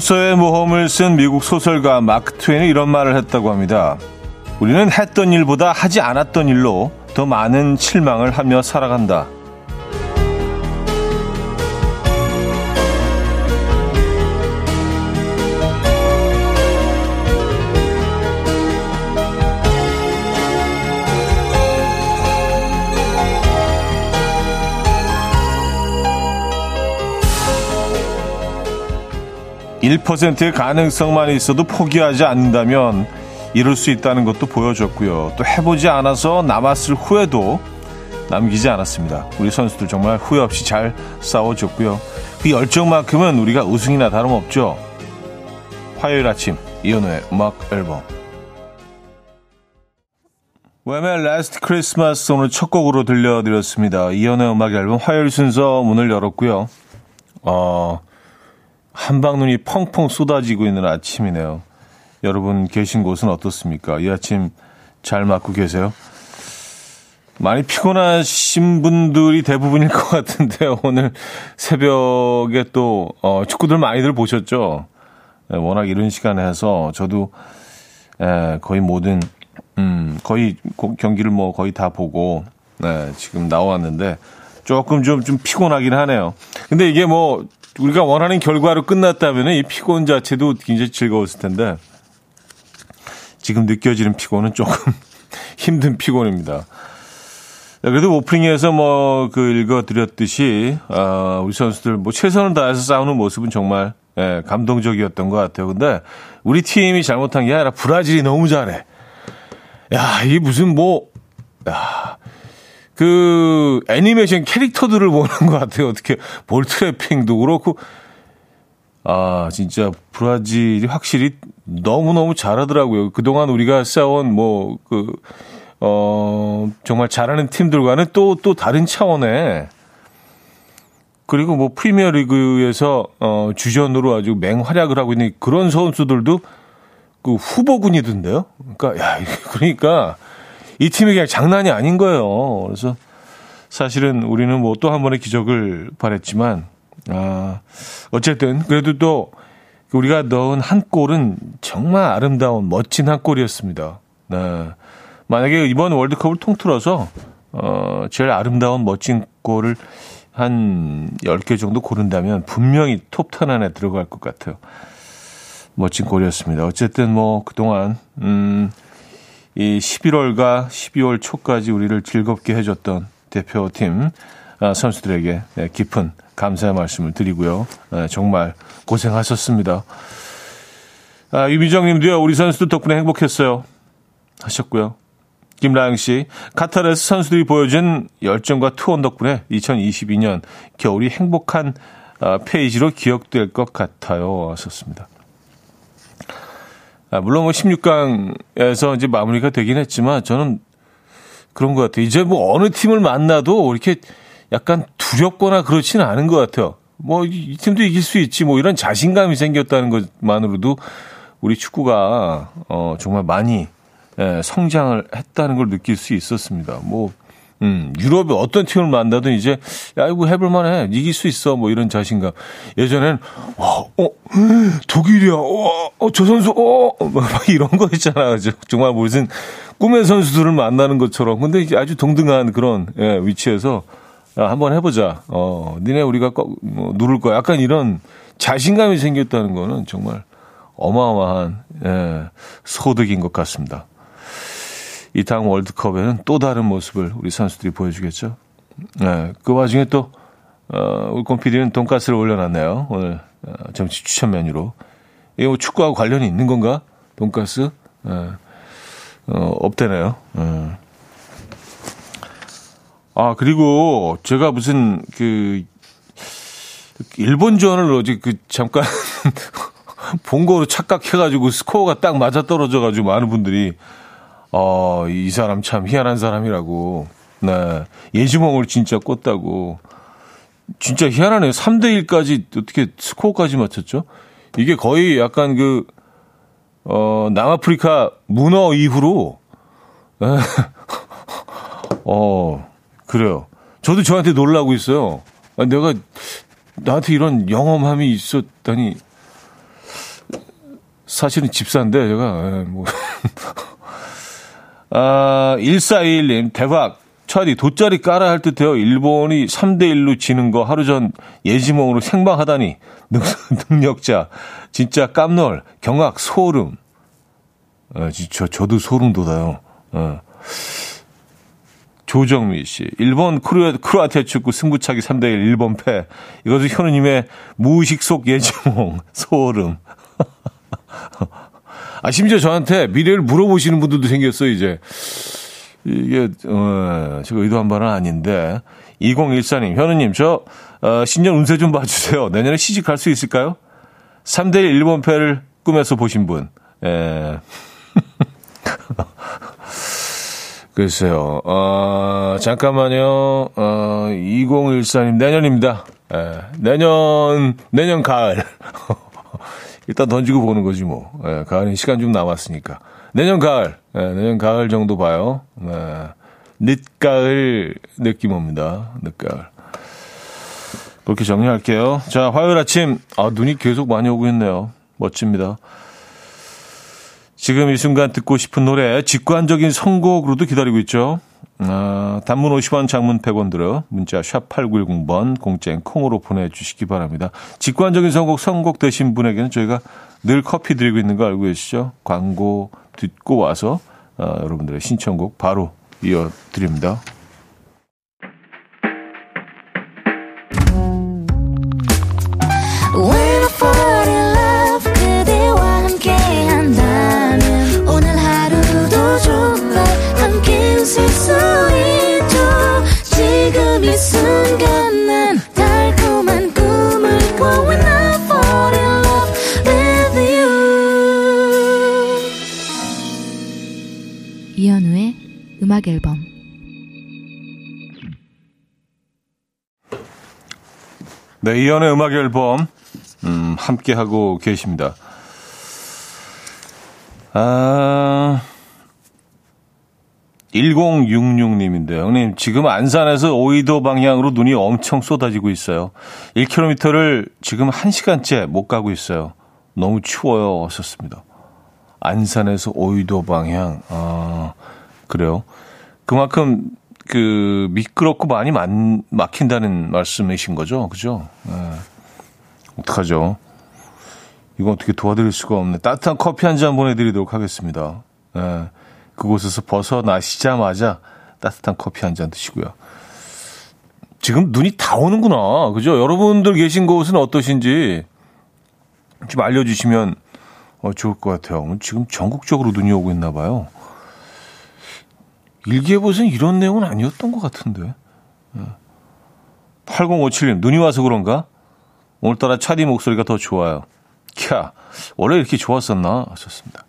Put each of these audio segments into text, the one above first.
톰소의 모험을 쓴 미국 소설가 마크 트웨인이 이런 말을 했다고 합니다. 우리는 했던 일보다 하지 않았던 일로 더 많은 실망을 하며 살아간다. 1%의 가능성만 있어도 포기하지 않는다면 이룰 수 있다는 것도 보여줬고요. 또 해보지 않아서 남았을 후회도 남기지 않았습니다. 우리 선수들 정말 후회 없이 잘 싸워줬고요. 그 열정만큼은 우리가 우승이나 다름없죠. 화요일 아침 이현우의 음악 앨범 Wham의 Last Christmas 오늘 첫 곡으로 들려드렸습니다. 이현우의 음악 앨범 화요일 순서 문을 열었고요. 어, 한방눈이 펑펑 쏟아지고 있는 아침이네요. 여러분 계신 곳은 어떻습니까? 이 아침 잘 맞고 계세요? 많이 피곤하신 분들이 대부분일 것 같은데요. 오늘 새벽에 또 어, 축구들 많이들 보셨죠? 네, 워낙 이런 시간에 해서 저도 에, 거의 모든 음, 거의 경기를 뭐 거의 다 보고 네, 지금 나왔는데 조금 좀, 좀 피곤하긴 하네요. 근데 이게 뭐 우리가 원하는 결과로 끝났다면 이 피곤 자체도 굉장히 즐거웠을 텐데 지금 느껴지는 피곤은 조금 힘든 피곤입니다. 그래도 오프닝에서 뭐 그 읽어드렸듯이 아, 우리 선수들 뭐 최선을 다해서 싸우는 모습은 정말 예, 감동적이었던 것 같아요. 근데 우리 팀이 잘못한 게 아니라 브라질이 너무 잘해. 야, 이게 무슨 뭐, 야, 그 애니메이션 캐릭터들을 보는 것 같아요. 어떻게 볼 트래핑도 그렇고 아 진짜 브라질이 확실히 너무 너무 잘하더라고요. 그동안 우리가 싸운 뭐그 어, 정말 잘하는 팀들과는 또, 또 다른 차원의 그리고 뭐 프리미어 리그에서 어, 주전으로 아주 맹활약을 하고 있는 그런 선수들도 그 후보군이던데요. 그러니까, 야, 그러니까 이 팀이 그냥 장난이 아닌 거예요. 그래서 사실은 우리는 뭐 또 한 번의 기적을 바랬지만, 아, 어쨌든 그래도 또 우리가 넣은 한 골은 정말 아름다운 멋진 한 골이었습니다. 네. 만약에 이번 월드컵을 통틀어서 어, 제일 아름다운 멋진 골을 한 10개 정도 고른다면 분명히 톱10 안에 들어갈 것 같아요. 멋진 골이었습니다. 어쨌든 뭐 그동안 음, 이 11월과 12월 초까지 우리를 즐겁게 해줬던 대표팀 아, 선수들에게 네, 깊은 감사의 말씀을 드리고요. 네, 정말 고생하셨습니다. 아, 유미정 님도요, 우리 선수들 덕분에 행복했어요. 하셨고요. 김라영 씨, 카타르에서 선수들이 보여준 열정과 투혼 덕분에 2022년 겨울이 행복한 아, 페이지로 기억될 것 같아요. 하셨습니다. 아, 물론 뭐 16강에서 이제 마무리가 되긴 했지만 저는 그런 것 같아요. 이제 뭐 어느 팀을 만나도 이렇게 약간 두렵거나 그렇지는 않은 것 같아요. 뭐 이 팀도 이길 수 있지 뭐 이런 자신감이 생겼다는 것만으로도 우리 축구가 어 정말 많이 예, 성장을 했다는 걸 느낄 수 있었습니다. 뭐 음, 유럽의 어떤 팀을 만나든 이제, 야, 이거 해볼만 해. 이길 수 있어. 뭐 이런 자신감. 예전엔, 와, 어, 독일이야. 어, 어, 저 선수, 어, 막 이런 거 있잖아. 정말 무슨 꿈의 선수들을 만나는 것처럼. 근데 이제 아주 동등한 그런, 예, 위치에서, 야, 한번 해보자. 어, 니네 우리가 꼭, 뭐, 누를 거야. 약간 이런 자신감이 생겼다는 거는 정말 어마어마한, 예, 소득인 것 같습니다. 이 다음 월드컵에는 또 다른 모습을 우리 선수들이 보여주겠죠. 네, 그 와중에 또, 어, 우리 곰피디는 돈가스를 올려놨네요. 오늘 어, 정치 추천 메뉴로. 이거 뭐 축구하고 관련이 있는 건가? 돈가스? 네. 어, 없대네요. 네. 아, 그리고 제가 무슨 그, 일본전을 어제 그 잠깐 본 거로 착각해가지고 스코어가 딱 맞아 떨어져가지고 많은 분들이 어, 이 사람 참 희한한 사람이라고. 네. 예지몽을 진짜 꿨다고. 진짜 희한하네요. 3대 1까지 어떻게 스코어까지 맞췄죠? 이게 거의 약간 그, 어, 남아프리카 문어 이후로, 어, 그래요. 저도 저한테 놀라고 있어요. 아, 내가 나한테 이런 영험함이 있었다니. 사실은 집사인데, 제가, 예, 뭐. 아, 1421님, 대박. 차디 돗자리 깔아 할 듯해요. 일본이 3대1로 지는 거 하루 전 예지몽으로 생방하다니. 능 력자. 진짜 깜놀. 경악, 소름. 아, 진짜 저도 소름 돋아요. 어. 조정미 씨. 일본 크로, 크로아티아 축구 승부차기 3대1 일본 패. 이것은 현우님의 무의식 속 예지몽. 소름. 아, 심지어 저한테 미래를 물어보시는 분들도 생겼어요, 이제. 이게, 어, 제가 의도한 바는 아닌데. 2014님, 현우님, 저, 어, 신년 운세 좀 봐주세요. 내년에 시집 갈 수 있을까요? 3대1 일본 패를 꿈에서 보신 분. 예. 글쎄요, 어, 잠깐만요. 어, 2014님, 내년입니다. 예, 내년, 내년 가을. 일단 던지고 보는 거지 뭐. 예, 가을엔 시간 좀 남았으니까. 내년 가을, 예, 내년 가을 정도 봐요. 예, 늦가을 느낌 옵니다. 늦가을. 그렇게 정리할게요. 자, 화요일 아침, 아, 눈이 계속 많이 오고 있네요. 멋집니다. 지금 이 순간 듣고 싶은 노래, 직관적인 선곡으로도 기다리고 있죠. 아, 단문 50원, 장문 100원 들어 문자 샵 8910번 공짜인 콩으로 보내주시기 바랍니다. 직관적인 선곡 선곡 되신 분에게는 저희가 늘 커피 드리고 있는 거 알고 계시죠? 광고 듣고 와서 아, 여러분들의 신청곡 바로 이어드립니다. 음악 앨범 네, 이연의 음악 앨범 음, 함께 하고 계십니다. 아 1066님인데요. 형님, 지금 안산에서 오이도 방향으로 눈이 엄청 쏟아지고 있어요. 1km를 지금 1시간째 못 가고 있어요. 너무 추워요. 하셨습니다. 안산에서 오이도 방향. 아, 그래요. 그만큼 그 미끄럽고 많이 만, 막힌다는 말씀이신 거죠, 그죠? 네. 어떡하죠? 이건 어떻게 도와드릴 수가 없네. 따뜻한 커피 한 잔 보내드리도록 하겠습니다. 네. 그곳에서 벗어나시자마자 따뜻한 커피 한 잔 드시고요. 지금 눈이 다 오는구나. 그죠? 여러분들 계신 곳은 어떠신지 좀 알려주시면 어, 좋을 것 같아요. 지금 전국적으로 눈이 오고 있나 봐요. 일기예보에서는 이런 내용은 아니었던 것 같은데. 8057님, 눈이 와서 그런가? 오늘따라 차디 목소리가 더 좋아요. 캬, 원래 이렇게 좋았었나? 하셨습니다.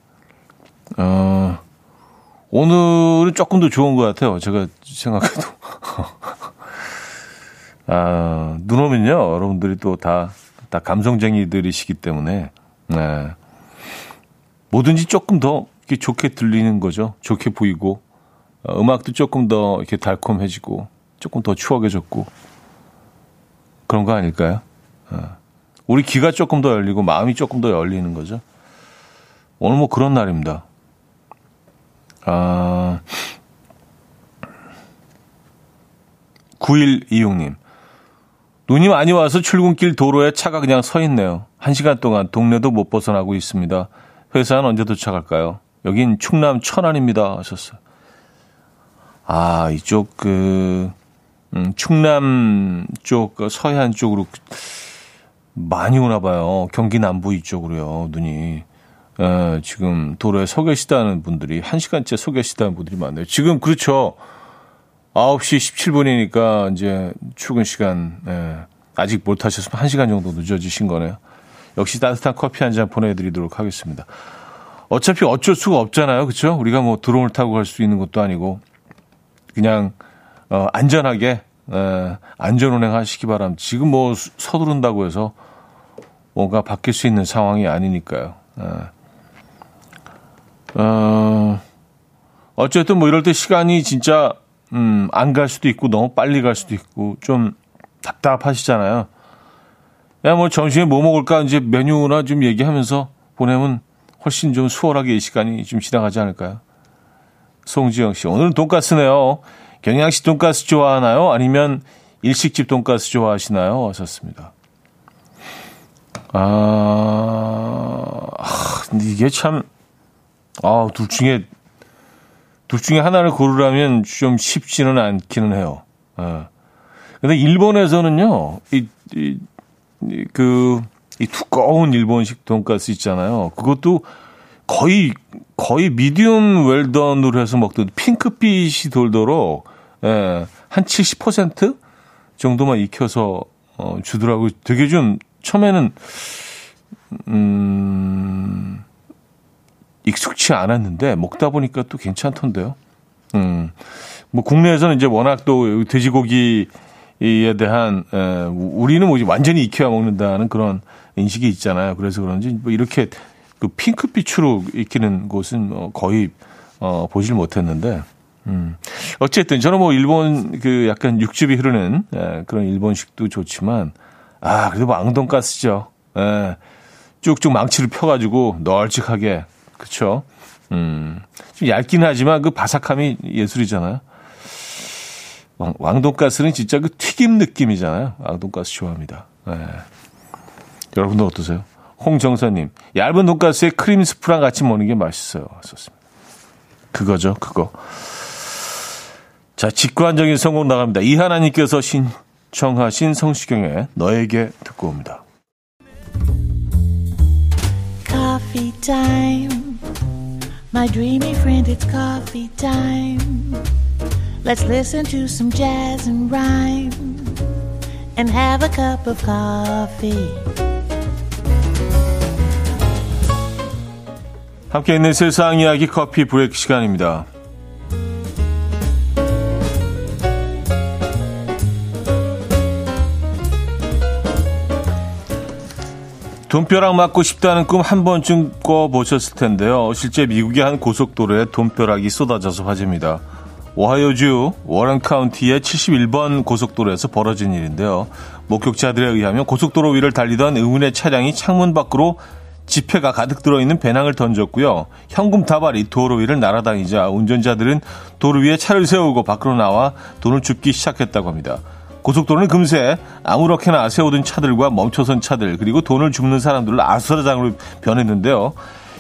어, 오늘은 조금 더 좋은 것 같아요. 제가 생각해도. 아, 눈 오면요. 여러분들이 또 다, 다 감성쟁이들이시기 때문에, 네. 뭐든지 조금 더 좋게 들리는 거죠. 좋게 보이고, 어, 음악도 조금 더 이렇게 달콤해지고 조금 더 추억해졌고 그런 거 아닐까요? 어. 우리 귀가 조금 더 열리고 마음이 조금 더 열리는 거죠. 오늘 뭐 그런 날입니다. 아, 9126님. 눈이 많이 와서 출근길 도로에 차가 그냥 서 있네요. 한 시간 동안 동네도 못 벗어나고 있습니다. 회사는 언제 도착할까요? 여긴 충남 천안입니다. 하셨어요. 아, 이쪽 그 음, 충남 쪽그 서해안 쪽으로 많이 오나 봐요. 경기 남부 이쪽으로요. 눈이. 에, 지금 도로에 서 계시다는 분들이 1시간째 서 계시다는 분들이 많네요. 지금 그렇죠. 9시 17분이니까 이제 출근 시간 에, 아직 못 하셨으면 1시간 정도 늦어지신 거네요. 역시 따뜻한 커피 한 잔 보내드리도록 하겠습니다. 어차피 어쩔 수가 없잖아요. 그렇죠? 우리가 뭐 드론을 타고 갈 수 있는 것도 아니고 그냥 어, 안전하게 에, 예, 안전 운행하시기 바랍니다. 지금 뭐 서두른다고 해서 뭔가 바뀔 수 있는 상황이 아니니까요. 에. 예. 어, 어쨌든 뭐 이럴 때 시간이 진짜 음, 안 갈 수도 있고 너무 빨리 갈 수도 있고 좀 답답하시잖아요. 야, 뭐 점심에 뭐 먹을까 이제 메뉴나 좀 얘기하면서 보내면 훨씬 좀 수월하게 이 시간이 좀 지나가지 않을까요? 송지영 씨, 오늘은 돈가스네요. 경양식 돈가스 좋아하나요? 아니면 일식집 돈가스 좋아하시나요? 하셨습니다. 아, 이게 참, 아, 둘 중에, 둘 중에 하나를 고르라면 좀 쉽지는 않기는 해요. 예. 근데 일본에서는요, 이, 이, 이, 그, 이 두꺼운 일본식 돈가스 있잖아요. 그것도 거의, 거의 미디움 웰던으로 해서 먹던 핑크빛이 돌도록, 예, 한 70% 정도만 익혀서, 어, 주더라고요. 되게 좀, 처음에는, 음, 익숙치 않았는데, 먹다 보니까 또 괜찮던데요. 음, 뭐, 국내에서는 이제 워낙 또 돼지고기에 대한, 에, 우리는 뭐 완전히 익혀야 먹는다는 그런 인식이 있잖아요. 그래서 그런지 뭐 이렇게 그 핑크빛으로 익히는 곳은 뭐 거의, 어, 보질 못했는데, 음. 어쨌든 저는 뭐 일본 그 약간 육즙이 흐르는 에, 그런 일본식도 좋지만 아 그래도 뭐 앙돈가스죠. 에, 쭉쭉 망치를 펴가지고 널찍하게 그쵸? 음. 좀 얇긴 하지만 그 바삭함이 예술이잖아요. 왕, 왕돈가스는 진짜 그 튀김 느낌이잖아요. 왕돈가스 좋아합니다. 에. 여러분도 어떠세요? 홍정선님, 얇은 돈가스에 크림 스프랑 같이 먹는 게 맛있어요. 썼습니다. 그거죠, 그거. 자, 직관적인 성공 나갑니다. 이하나님께서 신청하신 성시경의 너에게 듣고 옵니다. Coffee time. My dreamy friend, it's coffee time. Let's listen to some jazz and rhyme and have a cup of coffee. 함께 있는 세상 이야기 커피 브레이크 시간입니다. 돈벼락 맞고 싶다는 꿈 한 번쯤 꿔보셨을 텐데요. 실제 미국의 한 고속도로에 돈벼락이 쏟아져서 화제입니다. 오하이오주 워런 카운티의 71번 고속도로에서 벌어진 일인데요. 목격자들에 의하면 고속도로 위를 달리던 의문의 차량이 창문 밖으로 지폐가 가득 들어있는 배낭을 던졌고요. 현금 다발이 도로 위를 날아다니자 운전자들은 도로 위에 차를 세우고 밖으로 나와 돈을 줍기 시작했다고 합니다. 고속도로는 금세 아무렇게나 세우던 차들과 멈춰선 차들 그리고 돈을 줍는 사람들을 아수라장으로 변했는데요.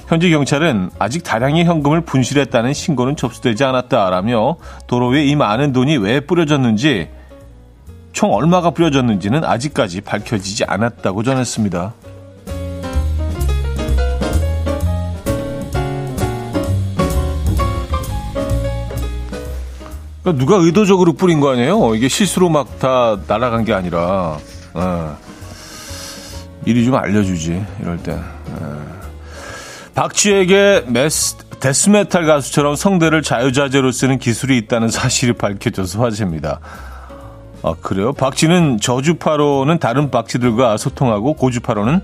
현재 경찰은 아직 다량의 현금을 분실했다는 신고는 접수되지 않았다라며 도로 위에 이 많은 돈이 왜 뿌려졌는지 총 얼마가 뿌려졌는지는 아직까지 밝혀지지 않았다고 전했습니다. 그러니까 누가 의도적으로 뿌린 거 아니에요? 이게 실수로 막 다 날아간 게 아니라 어. 미리 좀 알려주지 이럴 때. 어. 박쥐에게 메스, death metal 가수처럼 성대를 자유자재로 쓰는 기술이 있다는 사실이 밝혀져서 화제입니다. 아, 그래요? 박쥐는 저주파로는 다른 박쥐들과 소통하고 고주파로는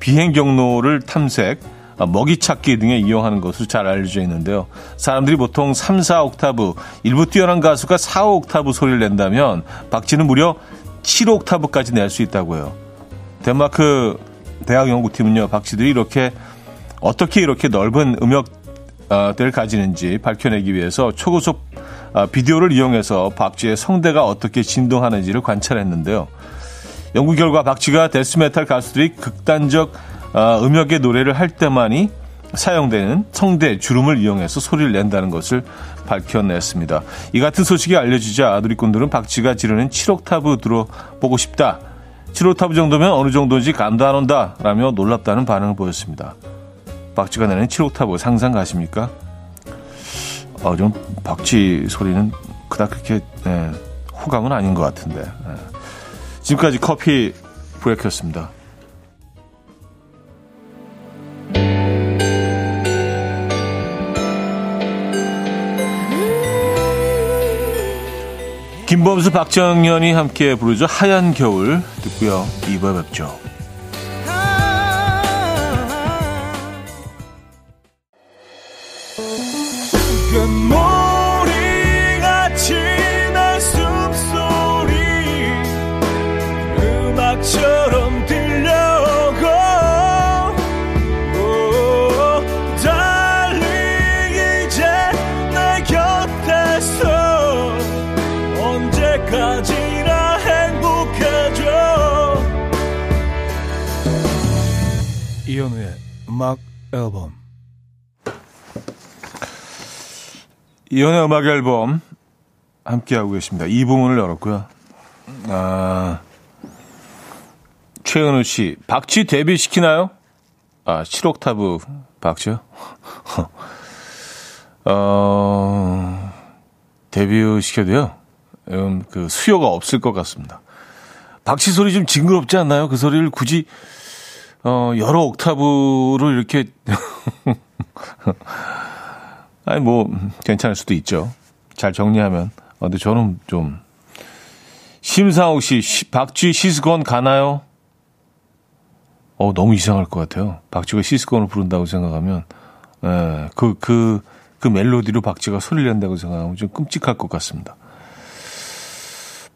비행 경로를 탐색, 아, 먹이 찾기 등에 이용하는 것으로 잘 알려져 있는데요. 사람들이 보통 3, 4옥타브, 일부 뛰어난 가수가 4, 5옥타브 소리를 낸다면 박쥐는 무려 7옥타브까지 낼 수 있다고 해요. 덴마크 대학 연구팀은요, 박쥐들이 이렇게 어떻게 이렇게 넓은 음역대를 가지는지 밝혀내기 위해서 초고속 아, 비디오를 이용해서 박쥐의 성대가 어떻게 진동하는지를 관찰했는데요. 연구 결과 박쥐가 death metal 가수들이 극단적 어, 음역의 노래를 할 때만이 사용되는 성대 주름을 이용해서 소리를 낸다는 것을 밝혀냈습니다. 이 같은 소식이 알려지자 누리꾼들은 박쥐가 지르는 7옥타브 들어보고 싶다. 7옥타브 정도면 어느 정도인지 감도 안 온다. 라며 놀랍다는 반응을 보였습니다. 박쥐가 내는 7옥타브 상상 가십니까? 어, 좀 박쥐 소리는 그닥 그렇게 네, 호감은 아닌 것 같은데. 네. 지금까지 커피 브레이크였습니다. 김범수 박정현이 함께 부르죠. 하얀 겨울 듣고요. 2부에 뵙죠. 때까지나 행복해져 이현우의 음악 앨범 이현우의 음악 앨범 함께하고 계십니다. 이 부분을 열었고요. 아, 최은우 씨, 박쥐 데뷔시키나요? 아, 7옥타브 박쥐요? 어, 데뷔 시켜도요? 음, 그 수요가 없을 것 같습니다. 박쥐 소리 좀 징그럽지 않나요? 그 소리를 굳이, 어, 여러 옥타브로 이렇게, 아니, 뭐, 괜찮을 수도 있죠. 잘 정리하면. 어, 근데 저는 좀, 심상욱 씨, 박쥐 시스건 가나요? 어, 너무 이상할 것 같아요. 박쥐가 시스건을 부른다고 생각하면, 예, 그, 그, 그 멜로디로 박쥐가 소리를 낸다고 생각하면 좀 끔찍할 것 같습니다.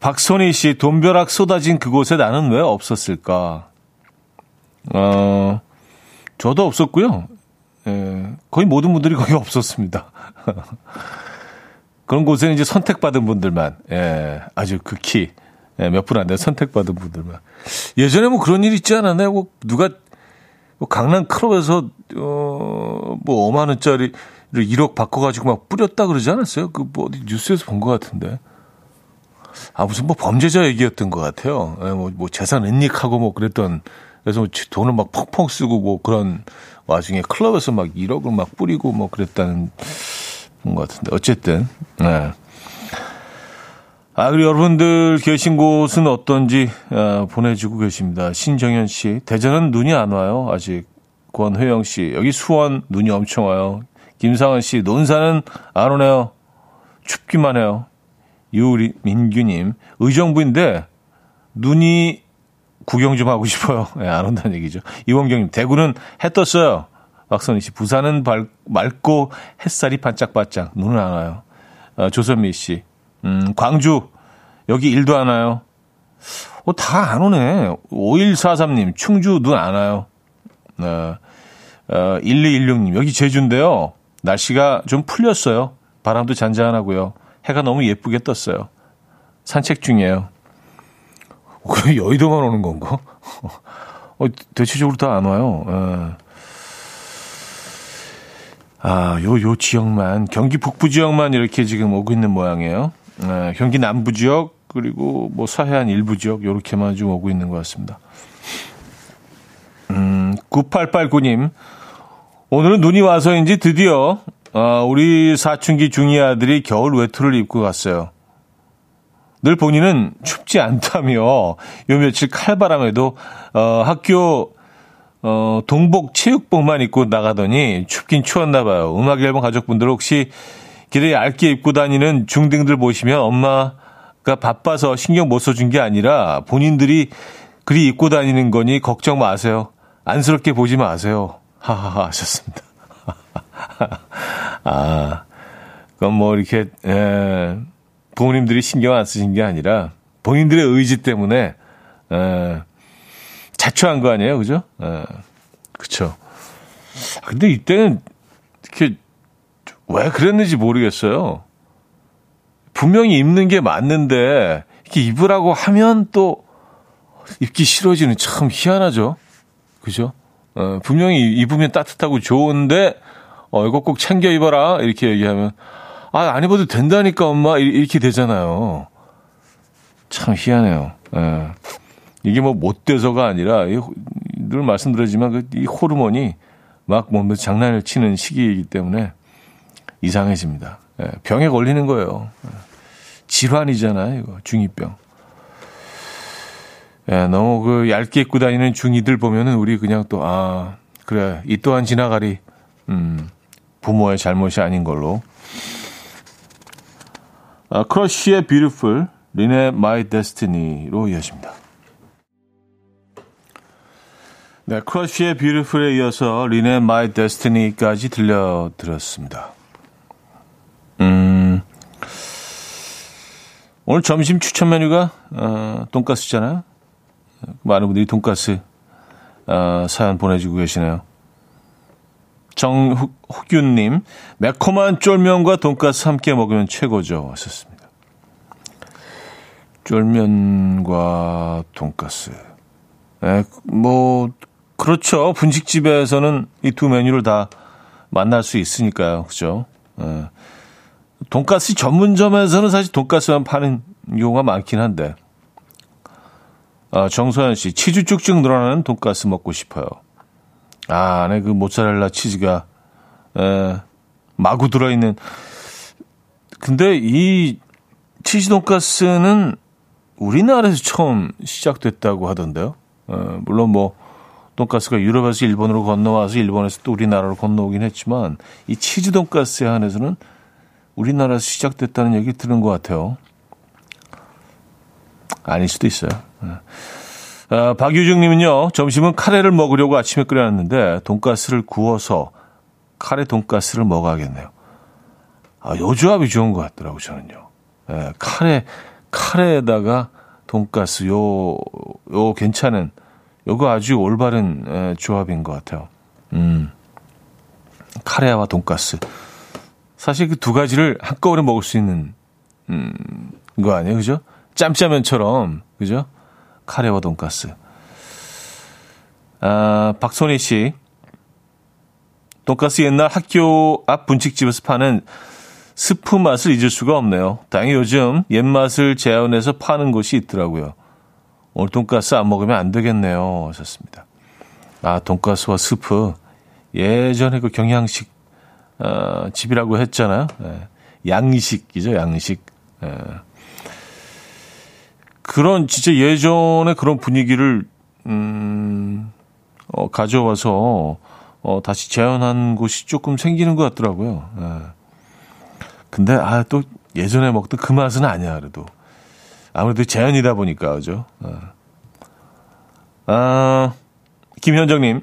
박선희 씨, 돈벼락 쏟아진 그곳에 나는 왜 없었을까? 어, 저도 없었고요. 예, 거의 모든 분들이 거기 없었습니다. 그런 곳에는 이제 선택받은 분들만, 예, 아주 극히, 예, 몇 분 안 돼 선택받은 분들만. 예전에 뭐 그런 일 있지 않았나요? 뭐 누가, 뭐 강남 클럽에서, 어, 뭐 5만원짜리 1억 바꿔가지고 막 뿌렸다 그러지 않았어요? 그 뭐 어디 뉴스에서 본 것 같은데. 아, 무슨 뭐 범죄자 얘기였던 것 같아요. 예, 뭐, 뭐 재산 은닉하고 뭐 그랬던, 그래서 뭐 돈을 막 펑펑 쓰고 뭐 그런 와중에 클럽에서 막 1억을 막 뿌리고 뭐 그랬다는 것 같은데. 어쨌든, 네. 아, 그리고 여러분들 계신 곳은 어떤지 어, 보내주고 계십니다. 신정현 씨, 대전은 눈이 안 와요. 아직. 권회영 씨, 여기 수원 눈이 엄청 와요. 김상은 씨, 논산은 안 오네요. 춥기만 해요. 유리 민규님, 의정부인데 눈이 구경 좀 하고 싶어요. 네, 안 온다는 얘기죠. 이원경님, 대구는 해 떴어요. 박선희 씨, 부산은 발, 맑고 햇살이 반짝반짝, 눈은 안 와요. 어, 조선미 씨, 음, 광주, 여기 일도 안 와요. 어, 다 안 오네. 5143님, 충주 눈 안 와요. 어, 어, 1216님, 여기 제주인데요. 날씨가 좀 풀렸어요. 바람도 잔잔하고요. 해가 너무 예쁘게 떴어요. 산책 중이에요. 그 여의도만 오는 건가? 어, 대체적으로 다 안 와요. 예. 아, 요, 요 지역만, 경기 북부 지역만 이렇게 지금 오고 있는 모양이에요. 예, 경기 남부 지역, 그리고 뭐 서해안 일부 지역, 요렇게만 좀 오고 있는 것 같습니다. 음, 9889님, 오늘은 눈이 와서인지 드디어, 어, 우리 사춘기 중이 아들이 겨울 외투를 입고 갔어요. 늘 본인은 춥지 않다며 요 며칠 칼바람에도 어, 학교 어, 동복 체육복만 입고 나가더니 춥긴 추웠나 봐요. 음악 앨범 가족분들 혹시 길에 얇게 입고 다니는 중딩들 보시면 엄마가 바빠서 신경 못 써준 게 아니라 본인들이 그리 입고 다니는 거니 걱정 마세요. 안쓰럽게 보지 마세요. 하하하 하셨습니다. 아, 그건 뭐 이렇게, 에, 부모님들이 신경 안 쓰신 게 아니라 본인들의 의지 때문에 에, 자초한 거 아니에요, 그죠? 에, 그쵸. 아, 근데 이때는 이렇게 왜 그랬는지 모르겠어요. 분명히 입는 게 맞는데 이렇게 입으라고 하면 또 입기 싫어지는 참 희한하죠. 그죠? 어, 분명히 입으면 따뜻하고 좋은데 어, 이거 꼭 챙겨 입어라 이렇게 얘기하면 아, 안 입어도 된다니까, 엄마. 이렇게 되잖아요. 참 희한해요. 예. 이게 뭐 못 돼서가 아니라, 늘 말씀드리지만, 그이 호르몬이 막 몸에 장난을 치는 시기이기 때문에 이상해집니다. 예. 병에 걸리는 거예요. 예. 질환이잖아요, 이거. 중이병. 예, 너무 그 얇게 입고 다니는 중이들 보면은 우리 그냥 또, 아, 그래. 이 또한 지나가리. 음, 부모의 잘못이 아닌 걸로. 어, 크러쉬의 Beautiful, 린의 My Destiny로 이어집니다. 네, 크러쉬의 Beautiful에 이어서 린의 My Destiny까지 들려드렸습니다. 음, 오늘 점심 추천 메뉴가 어, 돈가스잖아요. 많은 분들이 돈가스 어, 사연 보내주고 계시네요. 정흑윤님, 매콤한 쫄면과 돈가스 함께 먹으면 최고죠. 하셨습니다. 쫄면과 돈가스. 에, 뭐, 그렇죠. 분식집에서는 이 두 메뉴를 다 만날 수 있으니까요. 그죠? 예. 돈가스 전문점에서는 사실 돈가스만 파는 경우가 많긴 한데. 아, 정소연 씨, 치즈 쭉쭉 늘어나는 돈가스 먹고 싶어요. 아, 안에 그 모짜렐라 치즈가, 에, 마구 들어있는. 근데 이 치즈 돈가스는 우리나라에서 처음 시작됐다고 하던데요. 어, 물론 뭐, 돈가스가 유럽에서 일본으로 건너와서 일본에서 또 우리나라로 건너오긴 했지만, 이 치즈 돈가스에 한해서는 우리나라에서 시작됐다는 얘기 들은 것 같아요. 아닐 수도 있어요. 아, 박유중님은요, 점심은 카레를 먹으려고 아침에 끓여놨는데, 돈가스를 구워서 카레 돈가스를 먹어야겠네요. 아, 요 조합이 좋은 것 같더라고요, 저는요. 예, 카레, 카레에다가 돈가스, 요, 요 괜찮은, 요거 아주 올바른 예, 조합인 것 같아요. 음. 카레와 돈가스. 사실 그 두 가지를 한꺼번에 먹을 수 있는, 음, 거 아니에요? 그죠? 짬짜면처럼, 그죠? 카레와 돈가스. 아, 박소희 씨. 돈가스 옛날 학교 앞 분식집에서 파는 스프 맛을 잊을 수가 없네요. 다행히 요즘 옛 맛을 재현해서 파는 곳이 있더라고요. 오늘 돈가스 안 먹으면 안 되겠네요. 하셨습니다. 아, 돈가스와 스프. 예전에 그 경양식, 어, 집이라고 했잖아요. 예, 양식이죠, 양식. 예. 그런 진짜 예전에 그런 분위기를 음, 어, 가져와서 어, 다시 재현한 곳이 조금 생기는 것 같더라고요. 예. 근데 아 또 예전에 먹던 그 맛은 아니야 그래도 아무래도 재현이다 보니까 그죠. 예. 아 김현정님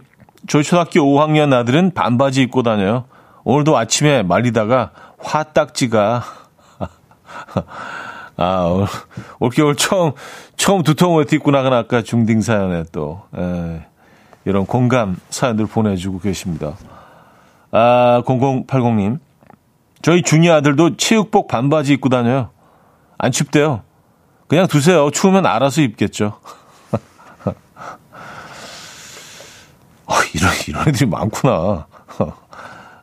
저희 초등학교 5학년 아들은 반바지 입고 다녀요. 오늘도 아침에 말리다가 화딱지가 아, 올겨울 처음, 처음 두통을 딛고 나간 아까 중딩 사연에 또, 에, 이런 공감 사연들 보내주고 계십니다. 아, 0080님. 저희 중이 아들도 체육복 반바지 입고 다녀요. 안 춥대요. 그냥 두세요. 추우면 알아서 입겠죠. 어, 이런, 이런 애들이 많구나.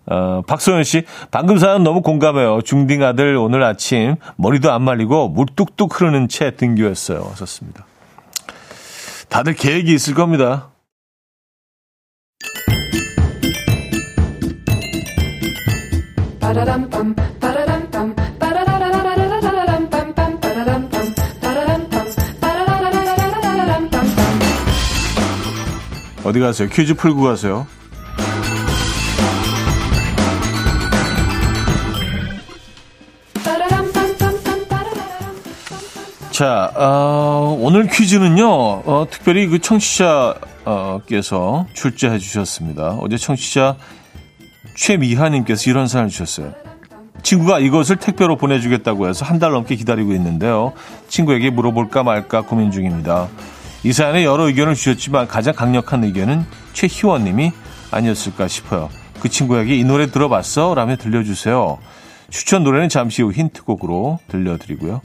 어, 박소연 씨, 방금 사연 너무 공감해요. 중딩 아들 오늘 아침 머리도 안 말리고 물 뚝뚝 흐르는 채 등교했어요. 하셨습니다. 다들 계획이 있을 겁니다. 어디 가세요? 퀴즈 풀고 가세요. 자, 어, 오늘 퀴즈는요, 어, 특별히 그 청취자께서 출제해 주셨습니다. 어제 청취자 최미하님께서 이런 사연을 주셨어요. 친구가 이것을 택배로 보내주겠다고 해서 한 달 넘게 기다리고 있는데요. 친구에게 물어볼까 말까 고민 중입니다. 이 사연에 여러 의견을 주셨지만 가장 강력한 의견은 최희원님이 아니었을까 싶어요. 그 친구에게 이 노래 들어봤어? 라며 들려주세요. 추천 노래는 잠시 후 힌트곡으로 들려드리고요.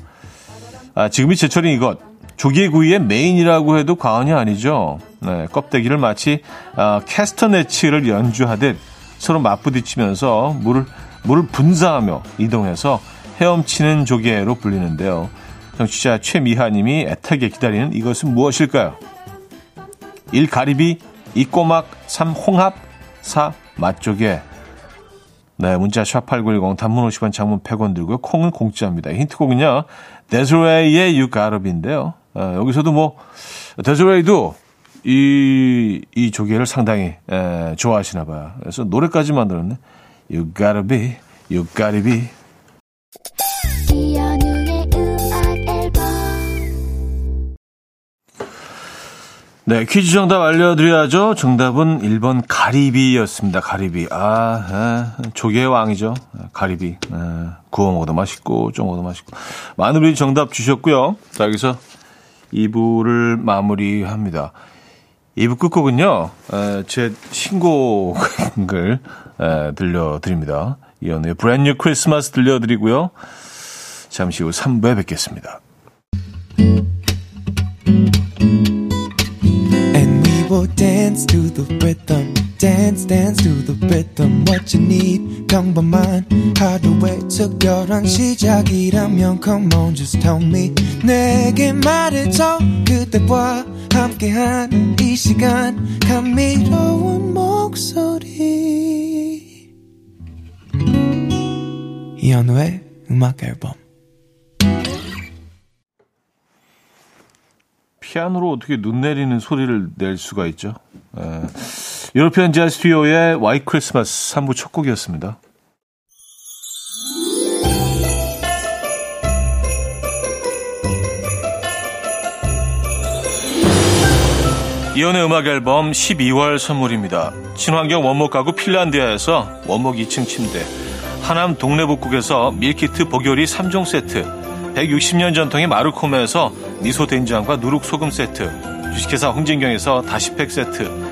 아, 지금이 제철인 이것. 조개구이의 메인이라고 해도 과언이 아니죠. 네, 껍데기를 마치 아, 캐스터네츠를 연주하듯 서로 맞부딪히면서 물을, 물을 분사하며 이동해서 헤엄치는 조개로 불리는데요. 정치자 최미하님이 애타게 기다리는 이것은 무엇일까요? 1. 가리비 2. 꼬막 3. 홍합 4. 맛조개 네, 문자 샵8910 단문 50원 장문 100원 들고요. 콩은 공짜입니다. 힌트곡은요. 데즈웨이의 You Gotta Be인데요. 어, 여기서도 뭐 데즈웨이도 이, 이 조개를 상당히 에, 좋아하시나 봐요. 그래서 노래까지 만들었네. You Gotta Be, You Gotta Be. 네, 퀴즈 정답 알려드려야죠. 정답은 1번 가리비였습니다. 가리비. 아, 에, 조개의 왕이죠. 가리비. 에, 구워 먹어도 맛있고, 좀 먹어도 맛있고. 많은 분이 정답 주셨고요. 자, 여기서 2부를 마무리합니다. 2부 끝곡은요, 에, 제 신곡을 에, 들려드립니다. 이연우의 브랜뉴 크리스마스 들려드리고요. 잠시 후 3부에 뵙겠습니다. will dance to the rhythm. Dance, dance to the rhythm. What you need, 평범한 하루의 특별한 시작이라면 Come on, just tell me. 내게 말해줘. 그대와 함께한 이 시간. 감미로운 목소리. 이현우의 음악 앨범. 피아노로 어떻게 눈 내리는 소리를 낼 수가 있죠? 에, 유로피안 재즈 듀오의 와이 크리스마스 3부 첫 곡이었습니다. 이연의 음악 앨범 12월 선물입니다. 친환경 원목 가구 핀란디아에서 원목 2층 침대, 하남 동네북국에서 밀키트 보교리 3종 세트, 160년 전통의 마루코메에서 미소 된장과 누룩 소금 세트, 주식회사 홍진경에서 다시팩 세트,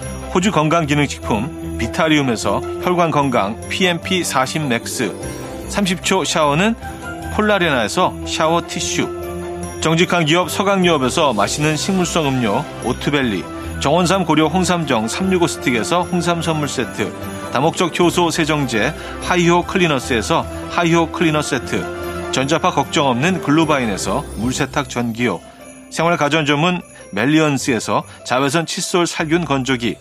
호주 건강기능식품 비타리움에서 혈관건강 PMP 40 맥스, 30초 샤워는 폴라레나에서 샤워 티슈, 정직한 기업 서강유업에서 맛있는 식물성 음료 오트벨리, 정원삼 고려 홍삼정 365 스틱에서 홍삼 선물 세트, 다목적 효소 세정제 하이호 클리너스에서 하이호 클리너 세트, 전자파 걱정 없는 글루바인에서 물세탁 전기요, 생활 가전 전문 멜리언스에서 자외선 칫솔 살균 건조기,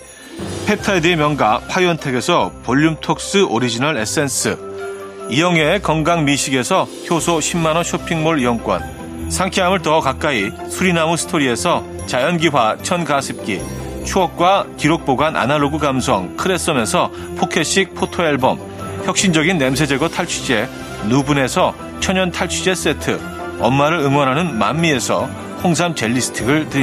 펩타이드의 명가 파이온텍에서 볼륨톡스 오리지널 에센스, 이영애의 건강 미식에서 효소 10만원 쇼핑몰 이용권, 상쾌함을 더 가까이 수리나무 스토리에서 자연기화 천가습기, 추억과 기록 보관 아날로그 감성 크레썸에서 포켓식 포토 앨범. 혁신적인 냄새 제거 탈취제 누분에서 천연 탈취제 세트. 엄마를 응원하는 만미에서 홍삼 젤리 스틱을 드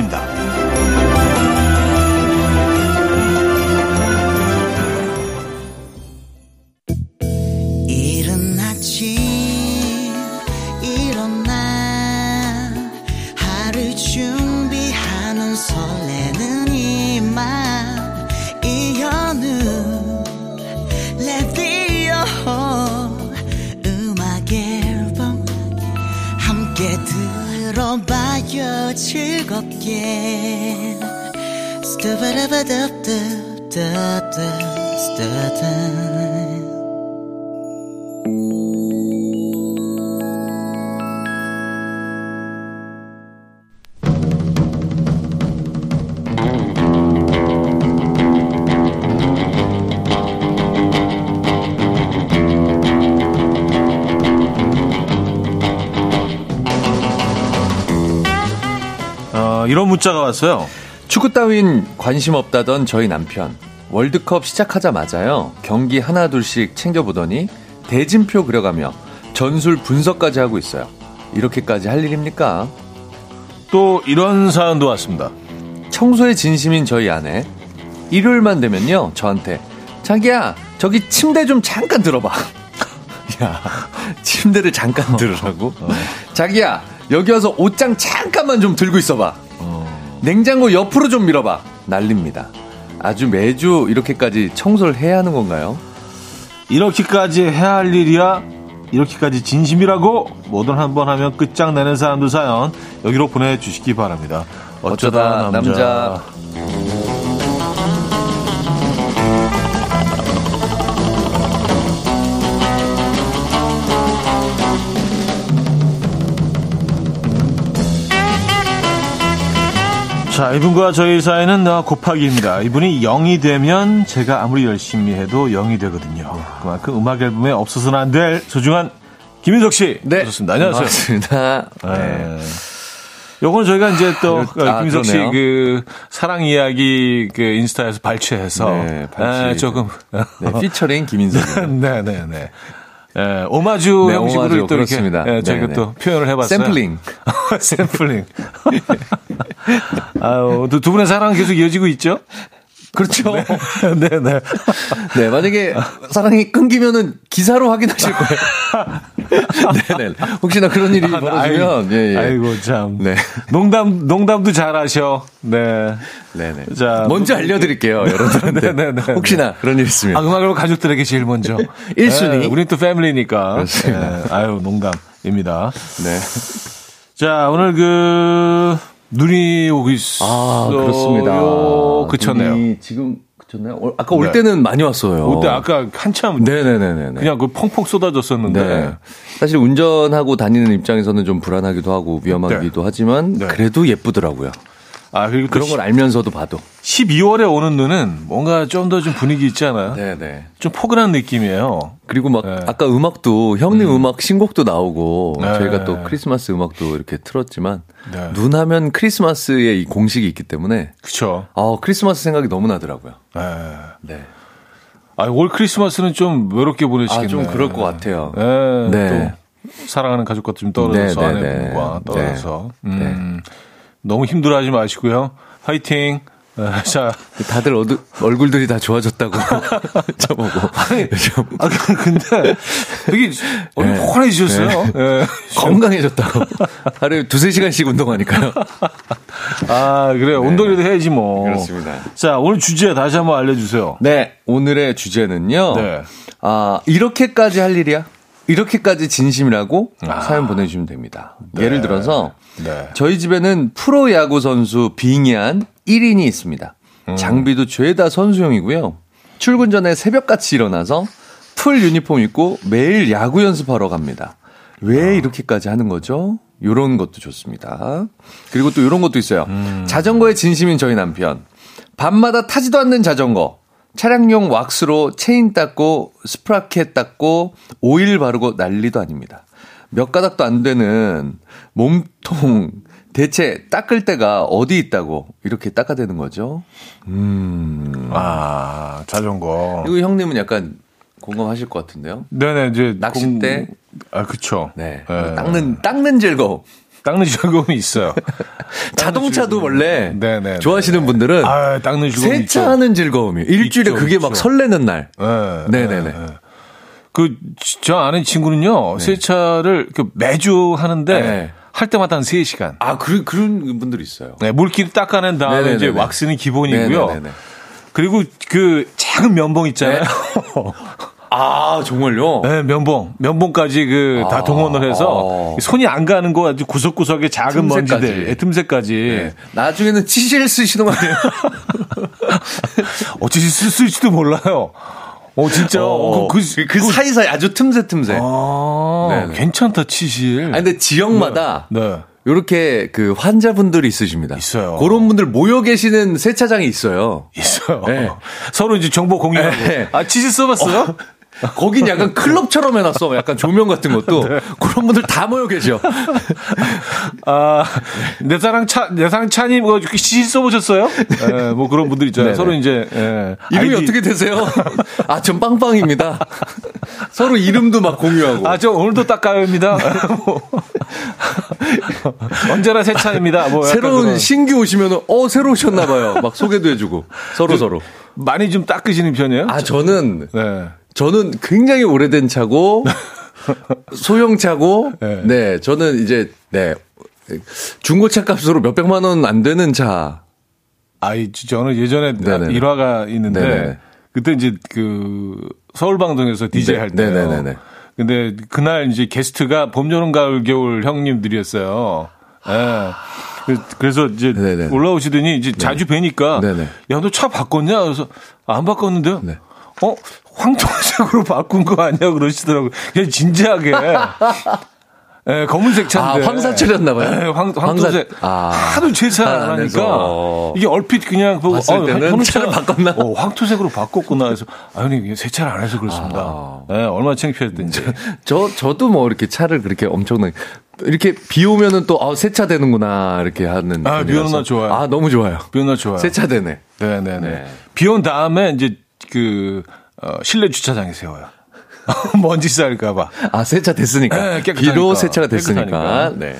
립니다. 들어봐요 즐겁 게 이런 문자가 왔어요. 축구 따윈 관심 없다던 저희 남편. 월드컵 시작하자마자요. 경기 하나 둘씩 챙겨보더니 대진표 그려가며 전술 분석까지 하고 있어요. 이렇게까지 할 일입니까? 또 이런 사연도 왔습니다. 청소에 진심인 저희 아내. 일요일만 되면요. 저한테 자기야 저기 침대 좀 잠깐 들어봐. 야 침대를 잠깐 들으라고? 어. 자기야 여기 와서 옷장 잠깐만 좀 들고 있어봐. 냉장고 옆으로 좀 밀어봐. 난립니다. 아주 매주 이렇게까지 청소를 해야 하는 건가요? 이렇게까지 해야 할 일이야? 이렇게까지 진심이라고? 뭐든 한번 하면 끝장내는 사람들 사연 여기로 보내주시기 바랍니다. 어쩌다, 어쩌다 남자. 남자. 자, 이분과 저희 사이는 곱하기입니다. 이분이 0이 되면 제가 아무리 열심히 해도 0이 되거든요. 그만큼 음악 앨범에 없어서는 안 될 소중한 김인석 씨. 네. 좋습니다. 안녕하세요. 반갑습니다. 네. 네. 요건 저희가 이제 또 아, 김인석 씨 그 사랑 이야기 그 인스타에서 발췌해서 네, 발췌. 네, 조금 네, 피처링 김인석. 네, 네, 네. 예, 오마주 네, 형식으로 또 그렇습니다. 이렇게 예, 저희가 네, 네. 또 표현을 해봤어요. 샘플링. 샘플링. 아유, 두, 두 분의 사랑은 계속 이어지고 있죠? 그렇죠. 네, 네. 네, 만약에 사랑이 끊기면은 기사로 확인하실 거예요. 네네. 혹시나 그런 일이 벌어지면, 예, 예. 아이고, 참. 네. 농담, 농담도 잘하셔. 네. 네네. 자, 먼저 알려드릴게요, 여러분들. 네네네. 혹시나 그런 일 있으면. 아, 음악으로 가족들에게 제일 먼저. 1순위. 네, 우린 또 패밀리니까. 그렇습니다. 네, 아유, 농담입니다. 네. 자, 오늘 그, 눈이 오고 있어요. 아, 그렇습니다. 그쳤네요. 지금 그쳤나요? 어, 아까 올 네. 때는 많이 왔어요. 그때 아까 한참 네네네네. 그냥 그 펑펑 쏟아졌었는데. 네. 사실 운전하고 다니는 입장에서는 좀 불안하기도 하고 위험하기도 하지만 네. 그래도 예쁘더라고요. 아, 그리고 그런 걸 알면서도 봐도. 12월에 오는 눈은 뭔가 좀더좀 분위기 있지 않아요? 네네. 좀 포근한 느낌이에요. 그리고 막 네. 아까 음악도 형님 음. 악 신곡도 나오고 네. 저희가 또 크리스마스 음악도 이렇게 틀었지만 네. 눈 하면 크리스마스의 이 공식이 있기 때문에 그쵸. 아 크리스마스 생각이 너무 나더라고요. 네. 네. 아, 올 크리스마스는 좀 외롭게 보내시겠네. 아좀 그럴 것 같아요. 네. 네. 또 사랑하는 가족과 좀 떨어져서 네, 네, 네. 아내분과 떨어져서. 네. 음, 너무 힘들어하지 마시고요. 화이팅. 네, 자, 다들 어두, 얼굴들이 다 좋아졌다고 저보고 좀 아, 근데 되게 얼굴 네. 호환해지셨어요. 네. 건강해졌다고 하루에 두세 시간씩 운동하니까요. 아, 그래요. 운동이라도 해야지 뭐. 그렇습니다. 자, 오늘 주제 다시 한번 알려주세요. 네, 오늘의 주제는요. 네. 아, 이렇게까지 할 일이야? 이렇게까지 진심이라고 아. 사연 보내주시면 됩니다. 예를 들어서 네. 저희 집에는 프로 야구 선수 빙의한 1인이 있습니다. 음. 장비도 죄다 선수용이고요. 출근 전에 새벽같이 일어나서 full 유니폼 입고 매일 야구 연습하러 갑니다. 왜 아. 이렇게까지 하는 거죠? 요런 것도 좋습니다. 그리고 또 요런 것도 있어요. 음. 자전거에 진심인 저희 남편. 밤마다 타지도 않는 자전거. 차량용 왁스로 체인 닦고 sprocket 닦고 오일 바르고 난리도 아닙니다. 몇 가닥도 안 되는 몸통 대체 닦을 때가 어디 있다고 이렇게 닦아대는 거죠. 음. 아, 자전거. 이거 형님은 약간 공감하실 것 같은데요. 네네, 이제. 낚싯대? 공- 아, 그쵸. 네. 네. 닦는 닦는 즐거움. 닦는 즐거움이 있어요. 자동차도 원래 네네. 좋아하시는 분들은 아, 닦는 즐거움이. 세차하는 즐거움이 일주일에 있죠, 그게 막 있죠. 설레는 날. 네, 네네 네. 그, 저 아는 친구는요, 세차를 그 매주 하는데, 네. 할 때마다 한 3시간. 아, 그, 그런 분들이 있어요. 네, 물기를 닦아낸 다음에 네네네네. 이제 왁스는 기본이고요. 네네네네. 그리고 그 작은 면봉 있잖아요. 아, 정말요? 네, 면봉. 면봉까지 그다 아. 동원을 해서 아. 손이 안 가는 거 아주 구석구석에 작은 틈새까지. 먼지들, 예, 틈새까지. 네. 나중에는 치실 쓰시는 거 아니에요? 어찌 쓸, 쓸지도 몰라요. 어, 진짜. 어, 그, 그, 그 사이사이 아주 틈새 틈새. 아, 네네. 괜찮다, 치실. 아니, 근데 지역마다 네. 요렇게 그 환자분들이 있으십니다. 있어요. 그런 분들 모여 계시는 세차장이 있어요. 있어요. 네. 서로 이제 정보 공유하고. 네. 아, 치실 써봤어요? 거긴 약간 클럽처럼 해놨어. 약간 조명 같은 것도. 네. 그런 분들 다 모여 계셔. 아, 내 사랑 차, 내 사랑 차님, 뭐, 이렇게 시실 써보셨어요? 예, 뭐 그런 분들 있잖아요. 네네. 서로 이제, 예. 이름이 아이디- 어떻게 되세요? 아, 전 빵빵입니다. 서로 이름도 막 공유하고. 아, 저 오늘도 닦아요입니다. 뭐. 언제나 새 차입니다. 뭐 새로운 그런. 신규 오시면 어 새로 오셨나봐요. 막 소개도 해주고 서로 서로. 많이 좀 닦으시는 편이에요? 아 저는 네. 저는 굉장히 오래된 차고 소형 차고 네. 네. 저는 이제 네 중고차 값으로 몇 백만 원 안 되는 차. 아이, 저는 예전에 네네네. 일화가 있는데, 네네네. 그때 이제 그 서울방송에서 DJ 네, 할 때요. 네네네네. 근데 그날 이제 게스트가 봄, 여름, 가을, 겨울 형님들이었어요. 예. 그- 그래서 이제 네네네. 올라오시더니 이제 자주 뵈니까 네네. 야너 차 바꿨냐? 그래서 아, 안 바꿨는데요. 네. 어 황토색으로 바꾼 거 아니야? 그러시더라고요. 그냥 진지하게. 예, 검은색 차인데. 아, 황사철이었나봐요. 예, 황, 황사- 황토색. 아. 하도 제사 안안 하니까 해서. 이게 얼핏 그냥 보고 봤을 때는 형님 차를 차- 바꿨나? 어, 황토색으로 바꿨구나. 그래서 아 형님 세차를 안 해서 그렇습니다. 아. 예, 얼마나 창피했던지. 저 저도 뭐 이렇게 차를 그렇게 엄청나게 이렇게 비 오면은 또 아, 세차 되는구나 이렇게 하는. 아, 비 오는 편이라서. 날 좋아요. 아 너무 좋아요. 비오나 좋아요. 세차 되네. 네네네. 네. 비온 다음에 이제 그 어, 실내 주차장에 세워요. 먼지 쌓일까봐. 아 세차 됐으니까. 네. 비로 세차가 됐으니까. 깨끗하니까. 네.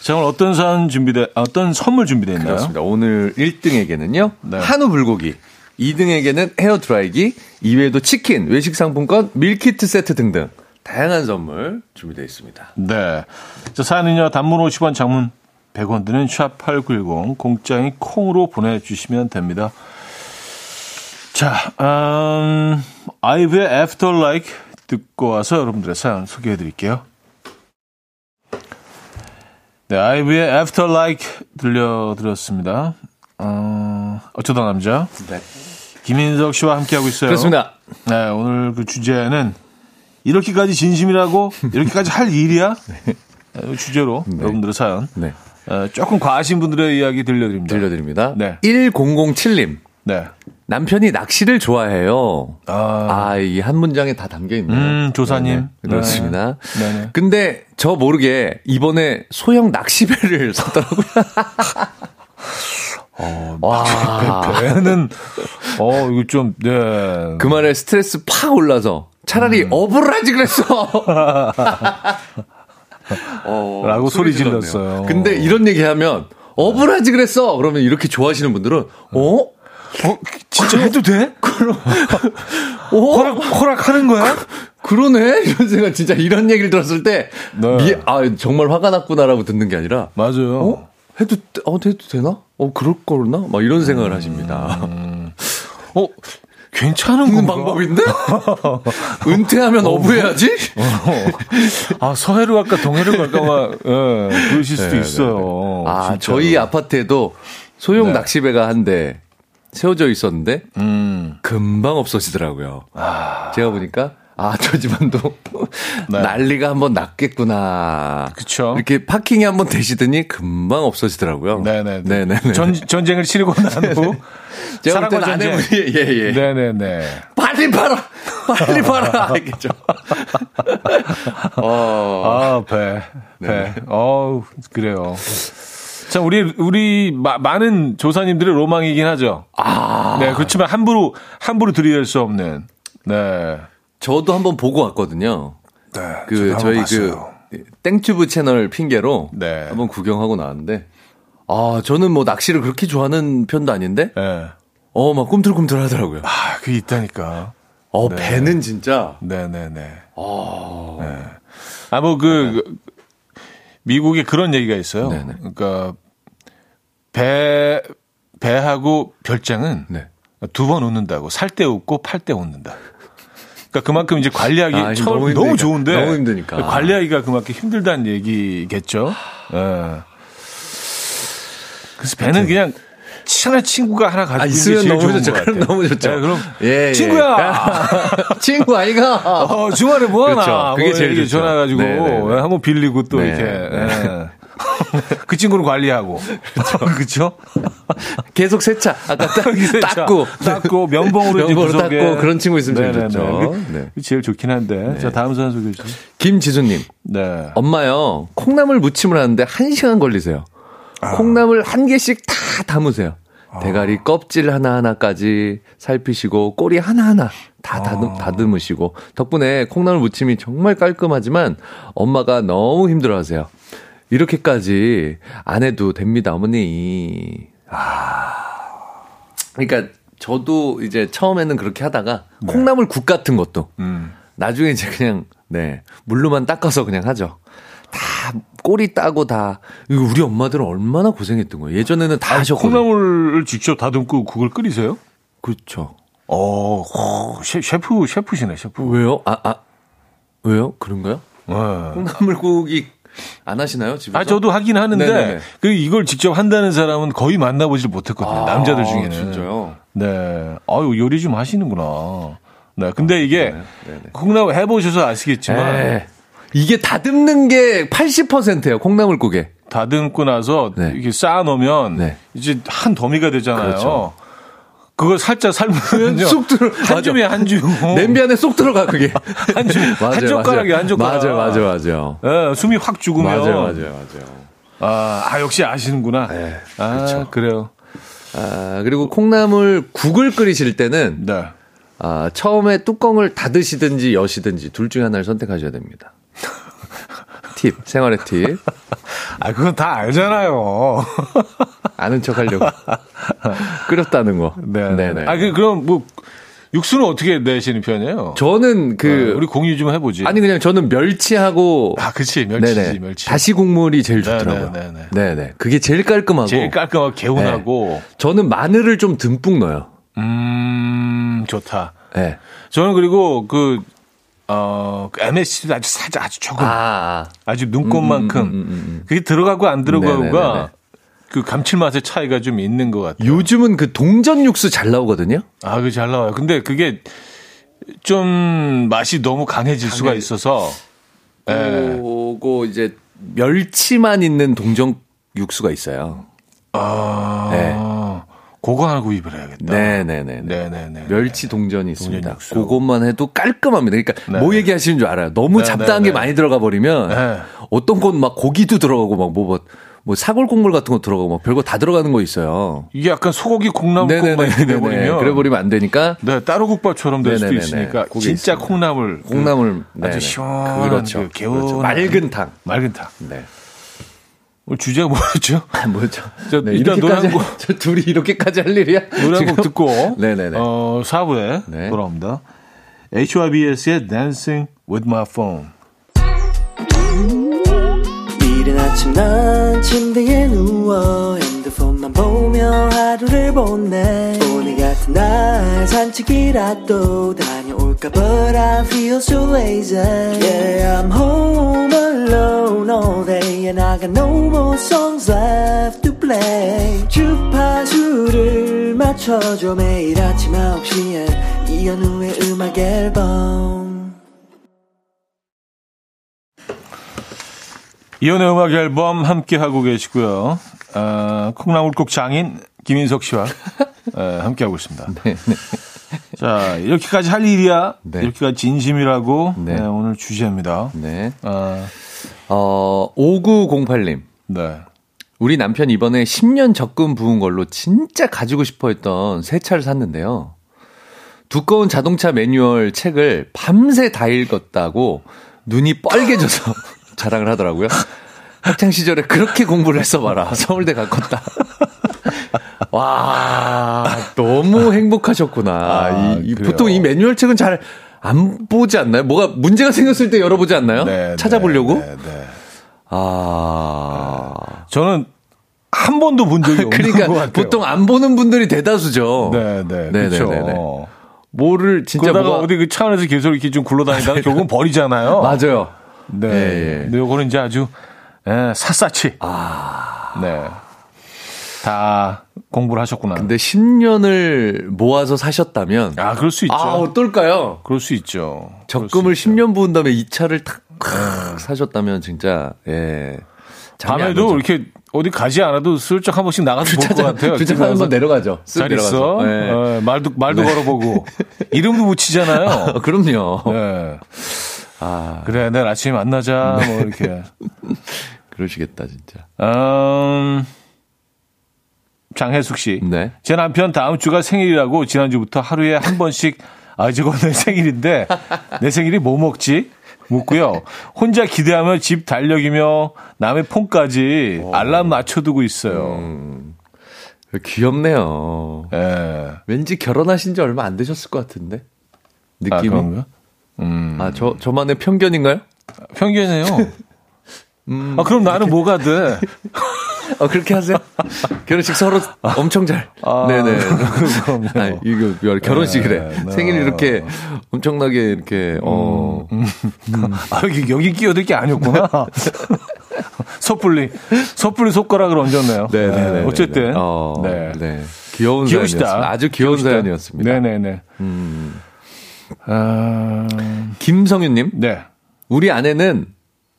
자, 오늘 어떤 사연 준비돼, 아, 어떤 선물 준비돼 있나요? 그렇습니다. 오늘 1등에게는요. 네. 한우 불고기 2등에게는 헤어 드라이기, 이외에도 치킨, 외식 상품권, 밀키트 세트 등등 다양한 선물 준비되어 있습니다. 네. 자, 사연은요, 단문 50원, 장문 100원 드는 샵8910, 공장이 콩으로 보내 주시면 됩니다. 자, 음, 아이브의 After Like 듣고 와서 여러분들의 사연 소개해 드릴게요. 네, 아이브의 After Like 들려드렸습니다. 어, 어쩌다 남자. 네. 김인석 씨와 함께하고 있어요. 그렇습니다. 네, 오늘 그 주제는 이렇게까지 진심이라고 이렇게까지 할 일이야? 네, 주제로 여러분들의 사연. 네. 어, 조금 과하신 분들의 이야기 들려드립니다. 들려드립니다. 네. 1007님. 네. 남편이 낚시를 좋아해요. 아, 아, 이 한 문장에 다 담겨 있네요. 음, 조사님. 네네. 그렇습니다. 네. 네네. 근데 저 모르게 이번에 소형 낚시배를 샀더라고요. 어, 와. 배는, 어, 이거 좀, 네. 그 말에 스트레스 팍 올라서 차라리 어부를 하지 그랬어. 어, 라고 소리. 질렀어요. 근데 이런 얘기 하면 어부를 하지 그랬어. 그러면 이렇게 좋아하시는 분들은 어? 어, 진짜 해도 돼? 어? 허락, 허락하는 거야? 그러네? 이런 생각, 진짜 이런 얘기를 들었을 때, 네. 미, 아, 정말 화가 났구나라고 듣는 게 아니라, 맞아요. 어? 해도, 어, 해도 되나? 어, 그럴 거나? 막 이런 생각을 하십니다. 어, 괜찮은 건가? 방법인데? 은퇴하면 어부해야지? 아, 서해로 갈까, 동해로 갈까, 막, 예, 그러실 수도 네, 있어요. 아, 진짜로. 저희 아파트에도 소형 네. 낚시배가 한 대 세워져 있었는데, 음, 금방 없어지더라고요. 제가 보니까, 아, 저 집안도 네. 난리가 한번 났겠구나. 그쵸. 이렇게 파킹이 한번 되시더니 금방 없어지더라고요. 네네. 네네네. 전, 전쟁을 치르고 난 후. 제가 볼 사랑과 때는 전쟁. 아내분이, 예, 예. 네네네. 빨리 팔아! 빨리 팔아! 알겠죠? 어, 아, 배. 배. 네. 어우, 그래요. 참, 우리, 우리, 마- 많은 조사님들의 로망이긴 하죠. 아. 네, 그렇지만 함부로, 함부로 들이댈 수 없는. 네. 저도 한번 보고 왔거든요. 네. 그, 저희 그, 땡튜브 채널 핑계로 네. 한번 구경하고 나왔는데, 아, 저는 뭐 낚시를 그렇게 좋아하는 편도 아닌데, 네. 어, 막 꿈틀꿈틀 하더라고요. 아, 그게 있다니까. 어, 네. 배는 진짜, 네네네. 아, 네. 아, 뭐, 그, 미국에 그런 얘기가 있어요. 네네. 그러니까, 배, 배하고 별장은 네. 두번 웃는다고. 살 때 웃고 팔 때 웃는다. 그러니까 그만큼 이제 관리하기 아, 처음 너무 너무. 좋은데 너무 힘드니까. 관리하기가 그만큼 힘들다는 얘기겠죠. 예. 그래서 배는 그냥 친한 친구가 하나 가지고 아, 있으면 제일 너무 좋죠. 것 그럼. 너무 좋죠. 예, 그럼 예, 예. 친구야. 친구 아이가. 어, 주말에 뭐 하나? 그렇죠. 그게 뭐 제일 좋죠. 전화 가지고 네네네. 한번 빌리고 또 네, 이렇게 네. 예. 그 친구는 관리하고 그렇죠. 계속 세차. 아까 딱, 닦고. 닦고 면봉으로 면봉으로. 닦고 그런 친구 있으면 제일 네네네. 좋죠. 그게 네. 제일 좋긴 한데. 자 다음 사연 소개해 주세요. 김지수님. 네. 엄마요, 콩나물 무침을 하는데 한시간 걸리세요. 아. 콩나물 한 개씩 다 담으세요. 대가리 껍질 하나하나까지 살피시고 꼬리 하나하나 다 다듬, 다듬으시고 덕분에 콩나물 무침이 정말 깔끔하지만 엄마가 너무 힘들어 하세요. 이렇게까지 안 해도 됩니다, 어머니. 아. 그러니까 저도 이제 처음에는 그렇게 하다가 콩나물 국 같은 것도 음. 나중에 이제 그냥 네 물로만 닦아서 그냥 하죠. 다 꼬리 따고 다 이거 우리 엄마들은 얼마나 고생했던 거예요. 예전에는 다 하셨거든요. 콩나물을 직접 다듬고 국을 끓이세요? 그렇죠. 어, 셰- 셰프 셰프시네 셰프. 왜요? 아, 아 왜요? 그런가요? 네. 콩나물국이 안 하시나요 집에서? 아 저도 하긴 하는데 네네네. 그 이걸 직접 한다는 사람은 거의 만나보질 못했거든요. 아, 남자들 중에는. 진짜요? 네. 아유 요리 좀 하시는구나. 네. 근데 이게 네네. 콩나물 해보셔서 아시겠지만 에이 게 다듬는 게 80%예요. 콩나물국에. 다듬고 나서 네. 이렇게 쌓아 놓으면 네. 이제 한 더미가 되잖아요. 그렇죠. 그걸 살짝 삶으면 쑥 들어- 한 맞아. 줌에 한 줌. 냄비 안에 쏙 들어가 그게. 한 줌, 한 젓가락이 한 젓가락. 맞아, 맞아, 맞아. 예, 숨이 확 죽으면. 맞아요, 맞아요, 맞아요. 아, 아, 역시 아시는구나. 네, 아, 그렇죠. 그래요. 아, 그리고 콩나물 국을 끓이실 때는 네. 아, 처음에 뚜껑을 닫으시든지 여시든지 둘 중에 하나를 선택하셔야 됩니다. 팁, 생활의 팁. 아, 그건 다 알잖아요. 아는 척 하려고. 끓였다는 거. 네. 네네. 아, 그, 그럼 뭐, 육수는 어떻게 내시는 편이에요? 저는 그, 네, 우리 공유 좀 해보지. 아니, 그냥 저는 멸치하고. 아, 그치. 멸치지, 네네. 멸치. 다시 국물이 제일 좋더라고요. 네네네 네. 네네. 그게 제일 깔끔하고. 제일 깔끔하고 개운하고. 저는 마늘을 좀 듬뿍 넣어요. 음, 좋다. 네. 저는 그리고 그, 어, 그 MSG도 아주 살짝 아주 조금, 아, 아. 주 눈곱만큼. 음, 음, 음, 음. 그게 들어가고 안. 들어가고가 그 감칠맛의 차이가 좀 있는 것 같아요. 요즘은 그 동전 육수 잘 나오거든요. 아, 그게 잘 나와요. 근데 그게 좀 맛이 너무 강해질 수가 있어서. 예. 그거 이제 멸치만 있는 동전 육수가 있어요. 아, 네. 그거 하나 구입을 해야겠다. 네네네. 네네네. 멸치 동전이 있습니다. 육수. 그것만 해도 깔끔합니다. 그러니까 네. 뭐 얘기하시는 줄 알아요. 너무 네, 잡다한 네, 게 네. 많이 들어가 버리면 네. 어떤 건 막 고기도 들어가고 막 뭐 뭐 뭐 사골 국물 같은 거 들어가고 막 별거 다 들어가는 거 있어요. 이게 약간 소고기 콩나물국만 이렇게 돼버리면. 그래 버리면 안 되니까 네, 따로 국밥처럼 될 수도 네네네네. 있으니까 그게 진짜 있습니다. 콩나물 콩나물 그 아주. 시원한 그렇죠. 그 개운한 그렇죠. 맑은 탕. 맑은 탕. 네. 오늘 주제가 뭐였죠? 아, 뭐죠? 저 네, 일단 노래 이렇게까지 한 곡- 할- 저 둘이 이렇게까지 할 일이야? 노래 한 곡? 듣고 네네네. 어, 4부에 네. 돌아옵니다. HYBS의 Dancing with My Phone. 이른 아침 난 침대에 누워 핸드폰만 보며 하루를 보내 오늘 같은 날 산책이라도 다 녀올까 But I feel so lazy Yeah I'm home alone all day And I got no more songs left to play 주파수를 맞춰줘 매일 아침 9시에 이현우의 음악 앨범 이연의 음악 앨범 함께 하고 계시고요. 어, 콩나물국 장인 김인석 씨와 에, 함께 하고 있습니다. 자 이렇게까지 할 일이야. 네. 이렇게까지 진심이라고 네. 네, 오늘 주제입니다. 네. 어, 어, 5908님. 네. 우리 남편 이번에 10년 적금 부은 걸로 진짜 가지고 싶어 했던 새 차를 샀는데요. 두꺼운 자동차 매뉴얼 책을 밤새 다 읽었다고 눈이 뻘개져서 자랑을 하더라고요. 학창 시절에 그렇게 공부를 했어 봐라. 서울대 갈 컸다. 와, 너무 행복하셨구나. 아, 이- 이. 보통 이 매뉴얼 책은 잘 안 보지 않나요? 뭐가 문제가 생겼을 때 열어보지 않나요? 네, 찾아보려고? 네, 네. 아. 저는 한 번도 본 적이 없는 것 그러니까 같아요. 보통 안 보는 분들이 대다수죠. 네, 네, 네, 그렇죠. 네, 네, 네. 뭐를 진짜 그러다가 뭐가 어디 그 차 안에서 계속 이렇게 좀 굴러다니다가 결국은 버리잖아요. 맞아요. 네. 예, 예. 근데 요거는 이제 아주 예, 샅샅이 아. 네. 다 공부를 하셨구나. 근데 10년을 모아서 사셨다면 아, 그럴 수 있죠. 아, 어떨까요? 그럴 수 있죠. 적금을 10년 부은 다음에 이 차를 탁 사셨다면 진짜 예. 밤에도. 이렇게 어디 가지 않아도 슬쩍 한 번씩 나가서 볼것 같아요. 주차장 한번 내려가죠. 쓱잘 있어. 내려가서. 네. 어, 말도 말도 걸어보고 이름도 붙이잖아요. 아, 그럼요. 네. 아, 그래 내일 아침에 만나자 뭐 이렇게. 그러시겠다 진짜. 음, 장혜숙 씨. 네. 제 남편 다음 주가 생일이라고 지난주부터 하루에 한 번씩 아 저거 내 생일인데 내 생일이 뭐 먹지? 묻고요. 혼자 기대하며 집 달력이며 남의 폰까지 알람 맞춰두고 있어요. 음. 귀엽네요. 예. 왠지 결혼하신 지 얼마 안 되셨을 것 같은데. 아, 느낌이. 그런가? 음. 아, 저, 저만의 편견인가요? 편견이에요. 음. 아, 그럼 나는 뭐가 돼? 아, 그렇게 하세요? 결혼식 서로 엄청 잘. 아, 네네. 아, 이거 결혼식이래. 네, 네. 생일 이렇게 엄청나게 이렇게, 어. 아, 여기, 여기 끼어들 게 아니었구나. 섣불리, 섣불리 손가락을 얹었네요. 네네네. 네, 어쨌든. 어, 네. 네. 귀여운 귀여우시다. 사연이었습니다. 아주 귀여운 귀여우시다. 사연이었습니다. 네네네. 음. 아, 김성윤님, 네. 우리 아내는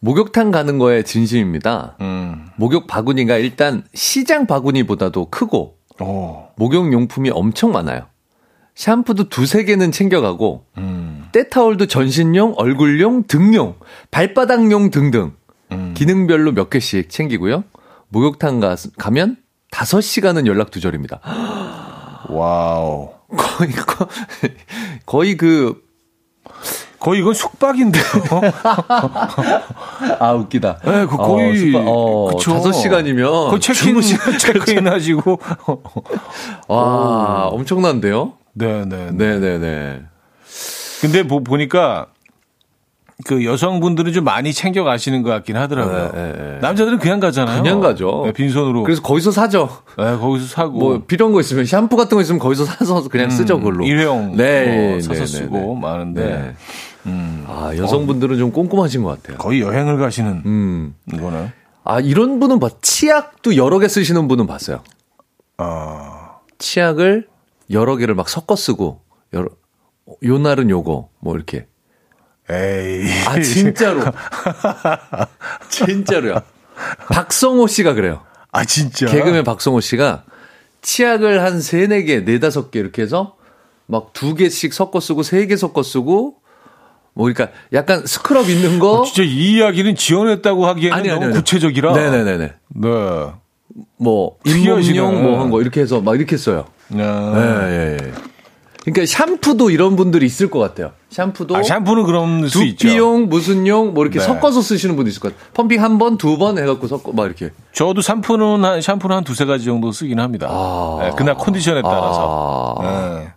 목욕탕 가는 거에 진심입니다. 음. 목욕 바구니가 일단 시장 바구니보다도 크고 오. 목욕용품이 엄청 많아요. 샴푸도 두세 개는 챙겨가고 음. 때타올도 전신용, 얼굴용, 등용, 발바닥용 등등 음. 기능별로 몇 개씩 챙기고요. 목욕탕 가, 가면 5시간은 연락 두절입니다. 와우. 거의, 거- 거의 그, 거의 이건 숙박인데요. 아, 웃기다. 네, 그 거의 어, 숙박, 어, 그쵸. 다섯 시간이면 거의 체크인 체크인 하시고. 와, 엄청난데요? 네, 네, 네. 네네네. 근데 보, 보니까 그 여성분들은 좀 많이 챙겨 가시는 것 같긴 하더라고요. 네, 네, 네. 남자들은 그냥 가잖아요. 그냥 가죠. 네, 빈손으로. 그래서 거기서 사죠. 네, 거기서 사고. 뭐 필요한 거 있으면 샴푸 같은 거 있으면 거기서 사서 그냥 쓰죠 그걸로. 음, 일회용 네, 뭐 사서 네, 쓰고. 많은데 네. 아 여성분들은 좀 꼼꼼하신 것 같아요. 거의 여행을 가시는 음. 이거는. 아 이런 분은 봐 치약도 여러 개 쓰시는 분은 봤어요. 아, 치약을 여러 개를 막 섞어 쓰고 여러 요 날은 요거 뭐 이렇게. 에이. 아 진짜로. 진짜로요. 박성호 씨가 그래요. 아 진짜. 개그맨 박성호 씨가 치약을 한 세네 개, 네다섯 개 이렇게 해서 막 두 개씩 섞어 쓰고 세 개 섞어 쓰고 뭐 그러니까 약간 스크럽 있는 거 어, 진짜 이 이야기는 지원했다고 하기에는 아니, 아니, 너무 아니. 구체적이라. 네네네네. 네. 뭐. 잇몸용 뭐 한 거 이렇게 해서 막 이렇게 써요. 네. 예, 예, 예. 그러니까 샴푸도 이런 분들이 있을 것 같아요. 샴푸도 아, 샴푸는 그런 수 있죠. 두피용 무슨 용 뭐 이렇게 네. 섞어서 쓰시는 분도 있을 것 같아요. 펌핑 한 번, 두 번 해갖고 섞어 막 이렇게. 저도 샴푸는 한 샴푸는 한 두세 가지 정도 쓰긴 합니다. 아. 네, 그날 컨디션에 따라서. 아, 네.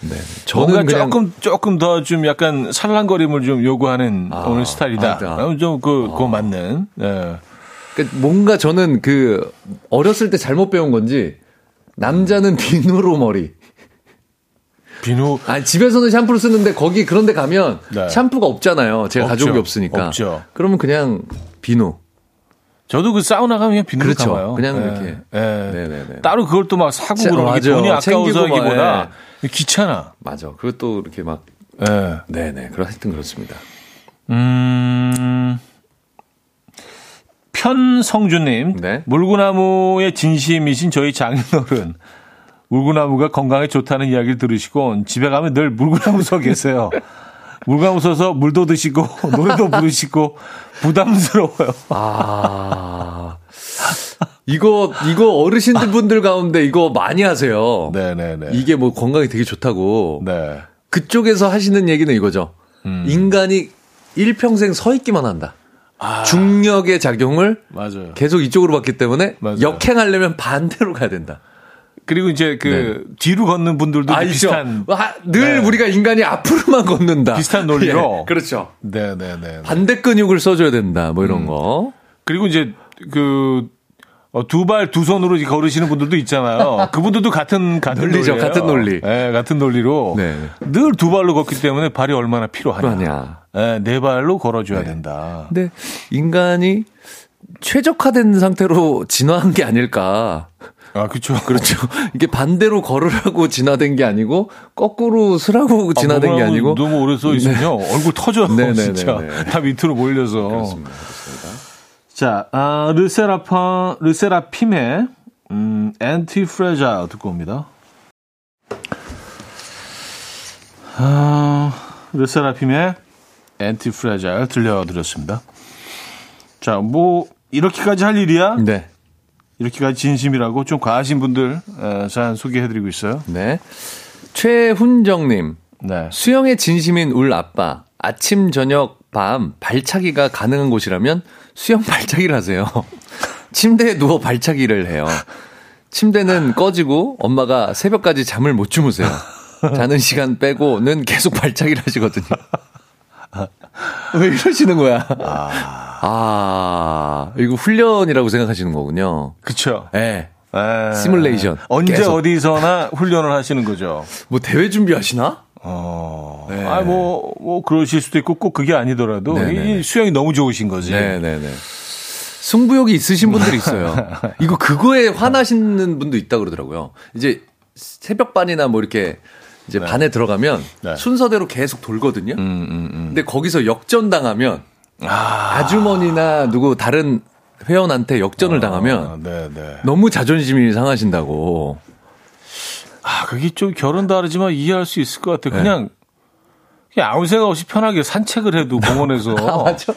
네. 뭔가 저는 그냥 조금 조금 더 좀 약간 살랑거림을 좀 요구하는 아, 오늘 스타일이다. 아, 좀그 그 맞는. 네. 그러니까 뭔가 저는 그 어렸을 때 잘못 배운 건지 남자는 비누로 머리. 비누 아니 집에서는 샴푸를 쓰는데 거기 그런 데 가면 네. 샴푸가 없잖아요. 제가 없죠. 가져온 게 없으니까. 없죠. 그러면 그냥 비누. 저도 그 사우나 가면 그냥 비누로 그렇죠. 감아요. 그냥 네. 이렇게. 네. 네네네. 따로 그걸 또 막 사고 자, 그러는 게. 돈이 아까워서기보다 귀찮아. 맞아. 그리고 또 이렇게 막 네. 네네. 그럼 하여튼 그렇습니다. 음. 편성주님, 네. 물구나무의 진심이신 저희 장인어른. 물구나무가 건강에 좋다는 이야기를 들으시고 집에 가면 늘 물구나무 서 계세요. 물구나무 서서 물도 드시고 노래도 부르시고 부담스러워요. 아. 이거 이거 어르신들 분들 가운데 이거 많이 하세요. 네 네 네. 이게 뭐 건강에 되게 좋다고. 네. 그쪽에서 하시는 얘기는 이거죠. 음. 인간이 일평생 서 있기만 한다. 아. 중력의 작용을 맞아요. 계속 이쪽으로 받기 때문에 맞아요. 역행하려면 반대로 가야 된다. 그리고 이제 그 뒤로 걷는 분들도 아. 비슷한 아, 늘 네. 우리가 인간이 앞으로만 걷는다. 비슷한 논리로. 예, 그렇죠. 네네네. 반대 근육을 써줘야 된다. 뭐 음. 이런 거. 그리고 이제 그두발두 손으로 걸으시는 분들도 있잖아요. 그분들도 같은 같은 논리죠, 논리예요. 같은 논리. 네, 같은 논리로 네. 늘두 발로 걷기 때문에 발이 얼마나 필요하냐. 네, 네 발로 걸어줘야 된다. 근데 인간이 최적화된 상태로 진화한 게 아닐까. 아, 그렇죠. 그렇죠. 이게 반대로 걸으라고 진화된 게 아니고 거꾸로 쓰라고 진화된 게 아니고 너무 오래 서 있으면요 얼굴 터져요. 네, 네, 진짜 네, 네. 다 밑으로 몰려서. 그렇습니다. 그렇습니다. 자, 아, 르세라파, 르세라핌의, 음, Antifragile 듣고 옵니다. 아, 르세라핌의 Antifragile 들려드렸습니다. 자, 뭐, 이렇게까지 할 일이야? 네. 이렇게까지 진심이라고 좀 과하신 분들, 에, 사연 소개해드리고 있어요. 네. 최훈정님, 네. 수영에 진심인 울 아빠, 아침, 저녁, 밤, 발차기가 가능한 곳이라면 수영 발차기를 하세요. 침대에 누워 발차기를 해요. 침대는 꺼지고 엄마가 새벽까지 잠을 못 주무세요. 자는 시간 빼고는 계속 발차기를 하시거든요. 왜 이러시는 거야? 아, 이거 훈련이라고 생각하시는 거군요. 그쵸. 예. 에, 시뮬레이션. 언제 계속. 어디서나 훈련을 하시는 거죠. 뭐 대회 준비하시나? 어. 네. 아, 뭐, 뭐, 그러실 수도 있고, 꼭 그게 아니더라도, 네네네. 이 수영이 너무 좋으신 거지. 네네네. 승부욕이 있으신 분들이 있어요. 이거 그거에 화나시는 분도 있다 그러더라고요. 이제 새벽반이나 뭐 이렇게 이제 반에 들어가면 네. 순서대로 계속 돌거든요. 음, 음, 음. 근데 거기서 역전 당하면 아... 주머니나 누구 다른 회원한테 역전을 아, 당하면 네, 네. 너무 자존심이 상하신다고. 아, 그게 좀 결혼 다르지만 이해할 수 있을 것 같아. 그냥, 그냥 아무 생각 없이 편하게 산책을 해도 공원에서. 아, 맞죠?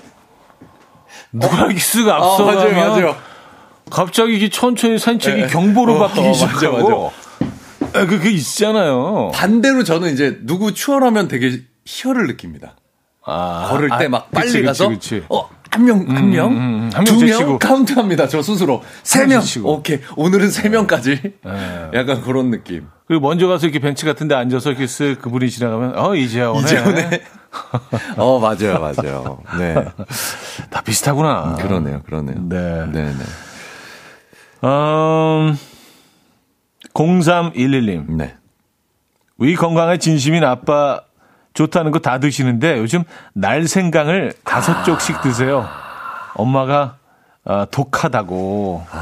누가 이렇게 쓱 아, 앞서가면 맞아요, 맞아요. 갑자기 이게 천천히 산책이 네. 경보로 어, 바뀌기 어, 맞아, 시작하고. 아, 그게 있잖아요. 반대로 저는 이제 누구 추월하면 되게 희열을 느낍니다. 아, 걸을 때막 아, 빨리 그치, 가서 그치, 그치. 어, 한 명, 한 명, 음, 음, 한명 두 제치고. 명 카운트합니다. 저 스스로 세 명. 네. 오케이. 오늘은 세 명까지. 약간 그런 느낌. 그리고 먼저 가서 이렇게 벤치 같은 데 앉아서 이렇게 쓱 그분이 지나가면, 어, 이재훈에. 이재훈의 어, 맞아요, 맞아요. 네. 다 비슷하구나. 그러네요, 그러네요. 네. 네, 네. 음, 0311님. 네. 위 건강에 진심인 아빠 좋다는 거 다 드시는데 요즘 날 생강을 다섯 쪽씩 드세요. 엄마가 아, 독하다고.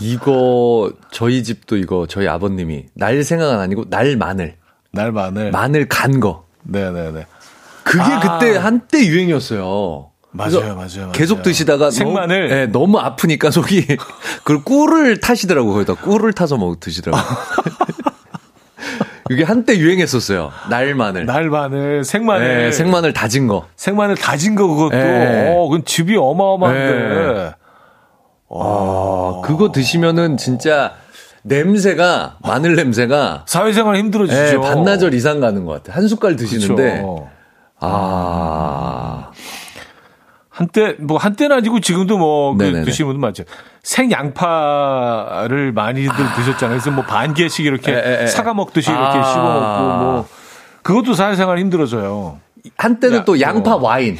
이거 저희 집도 이거 저희 아버님이 날 생각은 아니고 날 마늘. 날 마늘. 마늘 간 거. 네네네. 그게 아. 그때 한때 유행이었어요. 맞아요, 맞아요. 계속 드시다가 생마늘. 너무, 네, 너무 아프니까 속이 그걸 꿀을 타시더라고 거기다 꿀을 타서 먹 드시더라고. 이게 한때 유행했었어요. 날 마늘. 날 마늘, 생마늘. 네, 생마늘 다진 거. 생마늘 다진 거 그것도. 네. 어, 그건 즙이 어마어마한데. 네. 아, 그거 드시면은 진짜 냄새가 마늘 냄새가 사회생활 힘들어지죠. 네, 반나절 이상 가는 것 같아요. 한 숟갈 드시는데 그쵸. 아 한때 뭐 한때는 아니고 지금도 뭐그 네네네. 드시는 분들 많죠. 생양파를 많이들 드셨잖아요. 그래서 뭐 반 개씩 이렇게 에, 에, 에. 사과 먹듯이 이렇게 아. 씹어 먹고 뭐 그것도 사회생활 힘들어져요. 한때는 야, 또 양파 어. 와인.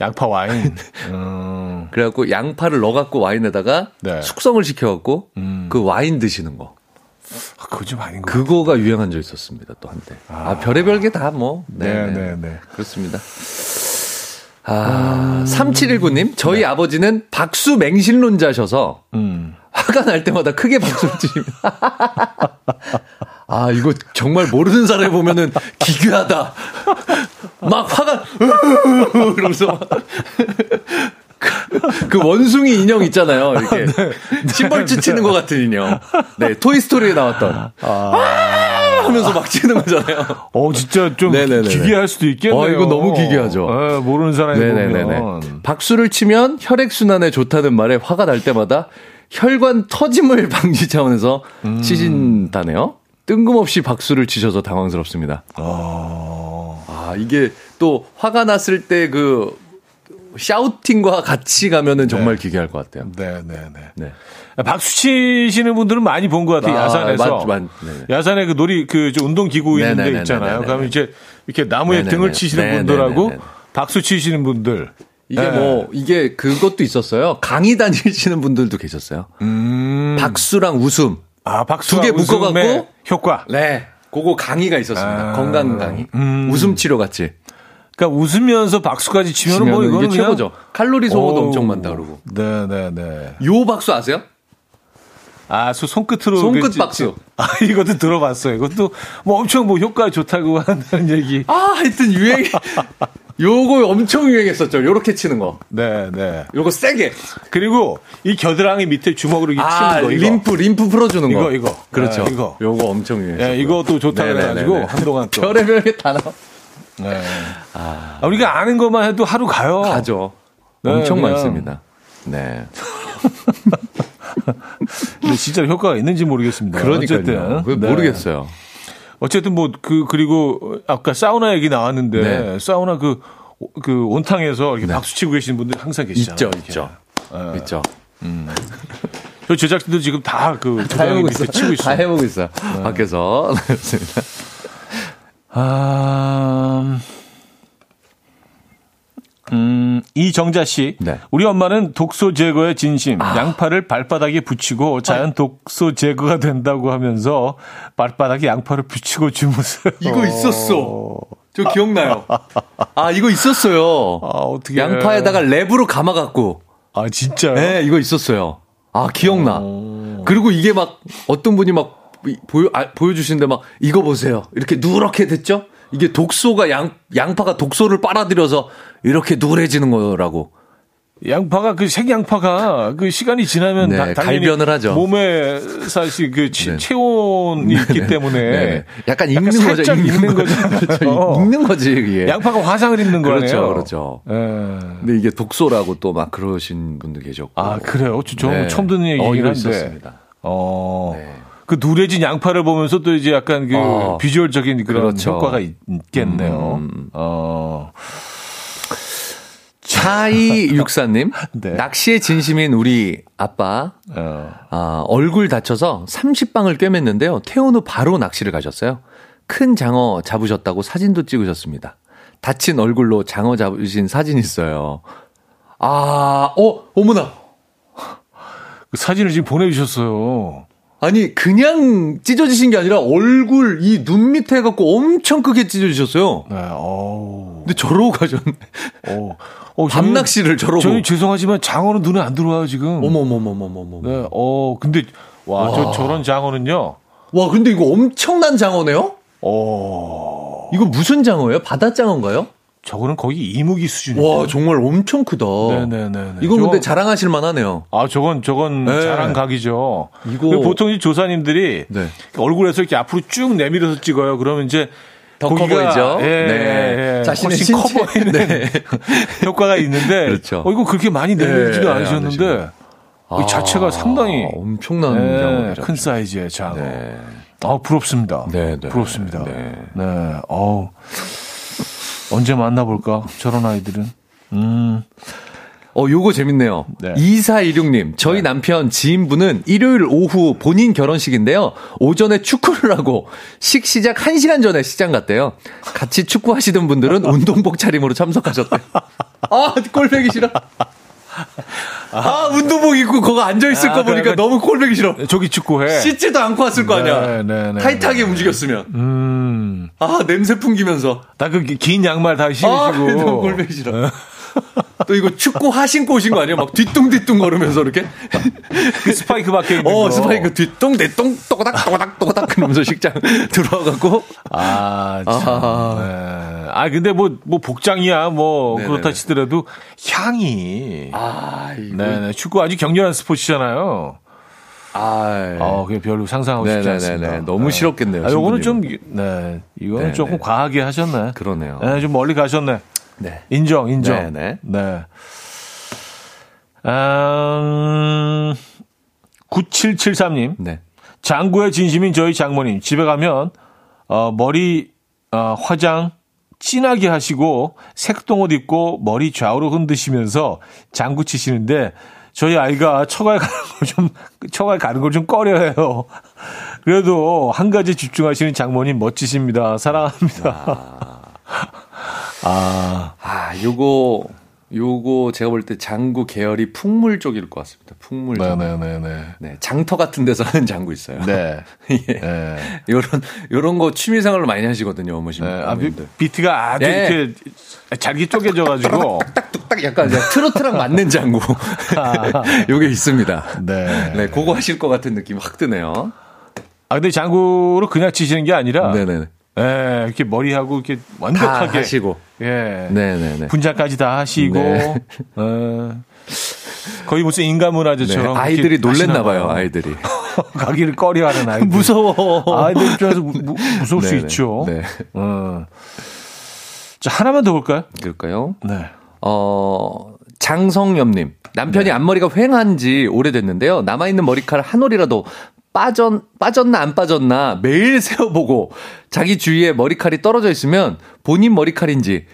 양파 와인. 음. 그래갖고 양파를 넣어갖고 와인에다가 네. 숙성을 시켜갖고 음. 그 와인 드시는 거. 아, 그거 좀 아닌 거. 그거가 유행한 적 있었습니다. 또 한때. 아, 별의별 게 다 뭐. 네, 네, 네. 그렇습니다. 아, 3719님, 저희 아버지는 박수 맹신론자셔서 음. 화가 날 때마다 크게 박수를 치십니다. 아, 이거 정말 모르는 사람이 보면은 기괴하다. 막 화가, 막 그, 그 원숭이 인형 있잖아요. 이렇게. 심벌짓 치는 것 같은 인형. 네, 토이 스토리에 나왔던. 아, 하면서 막 치는 거잖아요. 어 진짜 좀 네네네네. 기괴할 수도 있겠네요. 어, 이거 너무 기괴하죠. 네, 모르는 사람이 네네네네. 보면. 박수를 치면 혈액 순환에 좋다는 말에 화가 날 때마다 혈관 터짐을 방지 차원에서 음. 치신다네요. 뜬금없이 박수를 치셔서 당황스럽습니다. 어. 아, 이게 또 화가 났을 때 그 샤우팅과 같이 가면은 정말 기괴할 것 같아요. 네, 네, 네. 네. 박수 치시는 분들은 많이 본 것 같아요. 아, 야산에서. 맞- 맞- 네네. 야산에 그 놀이 그 운동 기구 있는 데. 있잖아요. 그러면 이제 이렇게 나무에. 등을 치시는 분들하고. 박수 치시는 분들. 이게 네. 뭐 이게 그것도 있었어요. 강의 다니시는 분들도 계셨어요. 음. 박수랑 웃음. 아, 박수 두개 묶어 갖고 효과. 네. 그거 강의가 있었습니다. 아. 건강 강의. 음. 웃음 치료 같이. 그러니까 웃으면서 박수까지 치면은 뭐 이거는 이게 최고죠. 칼로리 소모도 엄청 많다 그러고. 네, 네, 네. 요 박수 아세요? 아, 소 손끝으로 손끝 그 찌- 박수. 아, 이것도 들어봤어요. 이것도 뭐 엄청 뭐 효과 좋다고 한다는 얘기. 아, 하여튼 유행. 요거 엄청 유행했었죠. 요렇게 치는 거. 네, 네. 요거 세게. 그리고 이 겨드랑이 밑에 주먹으로 이렇게 아, 치는 거 이거. 림프 림프 풀어주는 거. 이거, 이거. 그렇죠. 네, 이거. 요거 엄청 유행했어요. 예, 이것도 좋다 그래가지고 한동안 또. 별의별 게다 나와. 네. 아, 우리가 아는 것만 해도 하루 가요. 가죠. 네, 엄청 그냥. 많습니다. 네. 근데 진짜 효과가 있는지 모르겠습니다. 그러니까요. 어쨌든. 그 네. 모르겠어요. 어쨌든 뭐 그 그리고 아까 사우나 얘기 나왔는데 네. 사우나 그 그 온탕에서 이렇게 네. 박수 치고 계시는 분들 항상 계시잖아요. 있죠, 있죠. 네. 있죠. 저 제작진도 지금 다그 다 겨드랑이 해보고 밑에. 치고 다 있어요. 해보고 있어요. 밖에서. 아, 음, 이정자 씨. 네. 우리 엄마는 독소 제거의 진심. 아. 양파를 발바닥에 붙이고 자연 독소 제거가 된다고 하면서 발바닥에 양파를 붙이고 주무세요. 이거 있었어. 저 기억나요. 아, 이거 있었어요. 아, 어떻게. 양파에다가 랩으로 감아갖고. 아, 진짜요? 네, 이거 있었어요. 아, 기억나. 그리고 이게 막 어떤 분이 막 보여, 아, 보여주시는데 막 이거 보세요. 이렇게 누렇게 됐죠? 이게 독소가 양, 양파가 독소를 빨아들여서 이렇게 누래지는 거라고. 양파가 그 생양파가 그 시간이 지나면 네, 다- 갈변을 하죠. 몸에 사실 그 체, 네. 체온이 있기 때문에 네. 약간 익는 거죠. 살짝 익는 거죠. 그렇죠. 익는 거지, 이게. 양파가 화상을 입는 그렇죠, 거네요. 그렇죠. 예. 근데 이게 독소라고 또 막 그러신 분도 계셨고. 아 그래요? 저, 저 네. 처음 듣는 어, 얘기긴 이거 한데. 있었습니다. 어. 네. 그 누래진 양파를 보면서 또 이제 약간 그 어. 비주얼적인 그런 그렇죠. 효과가 있, 겠네요 음. 어. 4264님. 네. 낚시의 진심인 우리 아빠. 어. 아, 얼굴 다쳐서 30방을 꿰맸는데요. 퇴원 후 바로 낚시를 가셨어요. 큰 장어 잡으셨다고 사진도 찍으셨습니다. 다친 얼굴로 장어 잡으신 사진 있어요. 아, 어, 어머나. 그 사진을 지금 보내주셨어요. 아니, 그냥 찢어지신 게 아니라 얼굴 이 눈 밑에 해갖고 엄청 크게 찢어지셨어요. 네, 어우. 근데 저러고 가셨네. 어, 어, 밤낚시를 저러고. 저희 죄송하지만 장어는 눈에 안 들어와요, 지금. 어머머머머머머. 네, 어, 근데, 와, 저, 저런 장어는요, 와, 근데 이거 엄청난 장어네요? 어, 이거 무슨 장어예요? 바다 장어인가요? 저거는 거의 이무기 수준이에요. 와, 정말 엄청 크다. 네네네. 이건 근데 자랑하실 만하네요. 아, 저건, 저건 네. 자랑각이죠. 이거- 보통 이 조사님들이 네. 얼굴에서 이렇게 앞으로 쭉 내밀어서 찍어요. 그러면 이제 더커 고기가, 보이죠? 예, 네. 예, 자신의 훨씬 커 신체- 보이는 네. 효과가 있는데, 그렇죠. 어, 이거 그렇게 많이 내밀지도 네, 않으셨는데, 이 자체가 상당히 아, 엄청난 네. 큰 사이즈의 장어. 네. 아 부럽습니다. 네, 네. 부럽습니다. 네. 네. 어우. 언제 만나볼까? 저런 아이들은. 음. 어, 요거 재밌네요. 네. 2416님, 저희 남편 지인분은 일요일 오후 본인 결혼식인데요. 오전에 축구를 하고 식 시작 1시간 전에 시장 갔대요. 같이 축구하시던 분들은 운동복 차림으로 참석하셨대요. 아, 꼴배기 싫어. 아, 운동복 입고 거기 앉아있을 아, 거 보니까 너무 꼴배기 싫어. 저기 축구해. 씻지도 않고 왔을 거 아니야. 네, 네, 네, 타이트하게 네. 움직였으면. 음. 아, 냄새 풍기면서. 나 그 긴 양말 다 아, 신으시고. 너무 꼴배기 싫어. 또 이거 축구 하신 곳인 거 아니에요? 막 뒤뚱뒤뚱 걸으면서 이렇게. 그 스파이크 박혀 있는 어, 거. 스파이크 뒤뚱, 뒤뚱, 또고닥, 또고닥, 또고닥 그러면서 식장 들어와갖고. 아, 참. 아. 네. 아, 근데 뭐, 뭐 복장이야, 뭐, 네네네. 그렇다 치더라도 향이. 아, 이거. 네네. 축구 아주 격렬한 스포츠잖아요. 아, 어, 그게 별로 상상하고 싶지 네네네네. 않습니다. 너무 싫었겠네요, 아, 요거는 좀. 네. 이거는 네네. 조금 과하게 하셨네. 그러네요. 네, 좀 멀리 가셨네. 네. 인정, 인정. 네네. 네. 음, 9773님. 네. 장구의 진심인 저희 장모님. 집에 가면, 어, 머리, 어, 화장 진하게 하시고 색동옷 입고 머리 좌우로 흔드시면서 장구 치시는데 저희 아이가 처가에 가는 걸 좀, 처가에 가는 걸 좀 꺼려해요. 그래도 한 가지 집중하시는 장모님 멋지십니다. 사랑합니다. 아, 아, 요거, 요거 제가 볼 때 장구 계열이 풍물 쪽일 것 같습니다. 풍물 쪽. 네네네네. 네, 장터 같은 데서 하는 장구 있어요. 네. 예. 네. 요런, 요런 거 취미생활로 많이 하시거든요, 어머신. 네. 아, 비. 비트가 아주 네. 이렇게 잘게 쪼개져가지고. 딱 약간 트로트랑 맞는 장구. 요게 있습니다. 네. 네, 그거 하실 것 같은 느낌 확 드네요. 아, 근데 장구로 그냥 치시는 게 아니라. 네네. 예, 이렇게 머리하고 이렇게 다 완벽하게. 하시고. 예. 네네네. 분장까지 다 하시고. 네. 어, 거의 무슨 인간문화재처럼. 네, 아이들이 놀랬나 봐요, 아이들이. 가기를 꺼려 하는 아이들. 무서워. 아이들 입장에서 무, 무, 무서울 수 네네. 있죠. 네. 어. 자, 하나만 더 볼까요? 그럴까요? 네. 어, 장성엽님. 남편이 앞머리가 휑한 지 오래됐는데요. 남아있는 머리카락 한 올이라도 빠졌, 빠졌나 안 빠졌나 매일 세어보고 자기 주위에 머리칼이 떨어져 있으면 본인 머리칼인지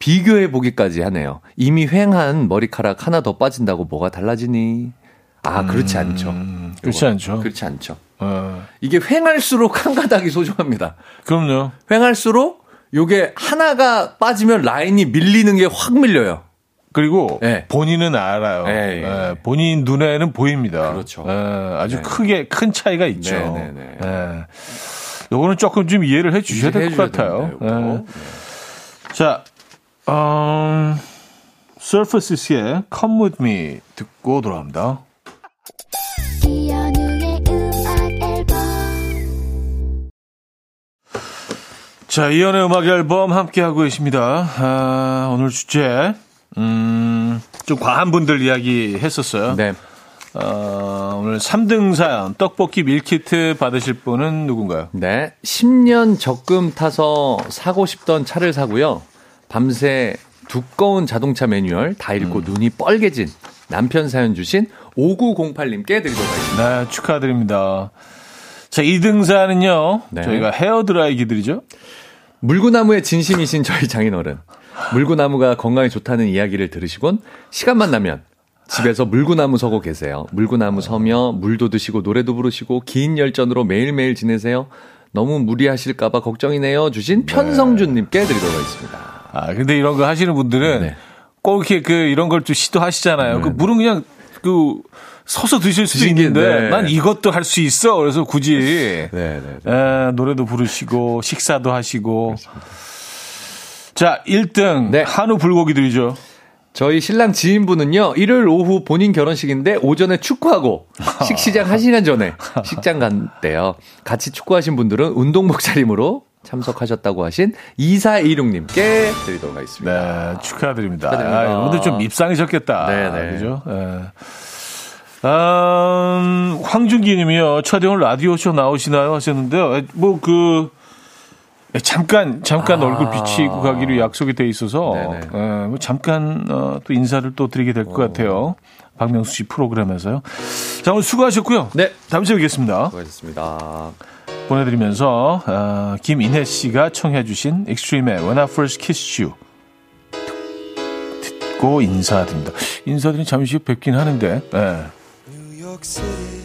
비교해 보기까지 하네요. 이미 휑한 머리카락 하나 더 빠진다고 뭐가 달라지니? 아, 그렇지 않죠. 그렇지 않죠. 그렇지 않죠. 어, 이게 휑할수록 한 가닥이 소중합니다. 그럼요. 횡할수록 요게 하나가 빠지면 라인이 밀리는 게 확 밀려요. 그리고 네. 본인은 알아요. 네, 예. 예, 본인 눈에는 보입니다. 그렇죠. 예, 아주 네. 크게 큰 차이가 있죠. 네, 네, 네. 예. 요거는 조금 좀 이해를 해 주셔야 될 것 같아요. 됩니다. 자, 음, Surfaces의 Come With Me 듣고 돌아옵니다. 이현우의 음악 앨범 자, 이연의 음악 앨범 함께하고 계십니다. 아, 오늘 주제, 음, 좀 과한 분들 이야기 했었어요. 네. 어, 오늘 3등 사연, 떡볶이 밀키트 받으실 분은 누군가요? 네. 10년 적금 타서 사고 싶던 차를 사고요. 밤새 두꺼운 자동차 매뉴얼 다 읽고 눈이 뻘개진 남편 사연 주신 5908님께 드리도록 하겠습니다. 네, 축하드립니다. 자, 2등 사는요. 네. 저희가 헤어드라이기들이죠. 물구나무의 진심이신 저희 장인어른. 물구나무가 건강에 좋다는 이야기를 들으시곤 시간만 나면 집에서 물구나무 서고 계세요. 물구나무 서며 물도 드시고 노래도 부르시고 긴 열전으로 매일매일 지내세요. 너무 무리하실까봐 걱정이네요. 주신 편성준님께 드리도록 하겠습니다. 아, 근데 이런 거 하시는 분들은 네. 꼭 이렇게 그 이런 걸 좀 시도하시잖아요. 그 물은 그냥 그 서서 드실 수도 있는데 네. 난 이것도 할 수 있어. 그래서 굳이 네, 네. 에, 노래도 부르시고 식사도 하시고. 자, 1등 네. 한우 불고기들이죠. 저희 신랑 지인분은요, 일요일 오후 본인 결혼식인데 오전에 축구하고 식시장 1시간 전에 식장 간대요. 같이 축구하신 분들은 운동복 차림으로 참석하셨다고 하신 2416님께 드리도록 하겠습니다. 네, 축하드립니다. 축하드립니다. 아, 여러분들 좀 밉상이셨겠다. 네, 네. 그죠? 예. 음, 황준기 님이요. 차대원 라디오쇼 나오시나요? 하셨는데요. 에, 뭐, 그, 에, 잠깐, 잠깐 아. 얼굴 비치고 가기로 약속이 돼 있어서, 뭐 잠깐, 어, 또 인사를 또 드리게 될 것 같아요. 박명수 씨 프로그램에서요. 자, 오늘 수고하셨고요. 네. 다음 주에 뵙겠습니다. 수고하셨습니다. 보내드리면서, 어, 김인혜 씨가 청해주신 익스트림의 When I First Kissed You. 듣고 인사드립니다. 인사드리면 잠시 후 뵙긴 하는데, 예. City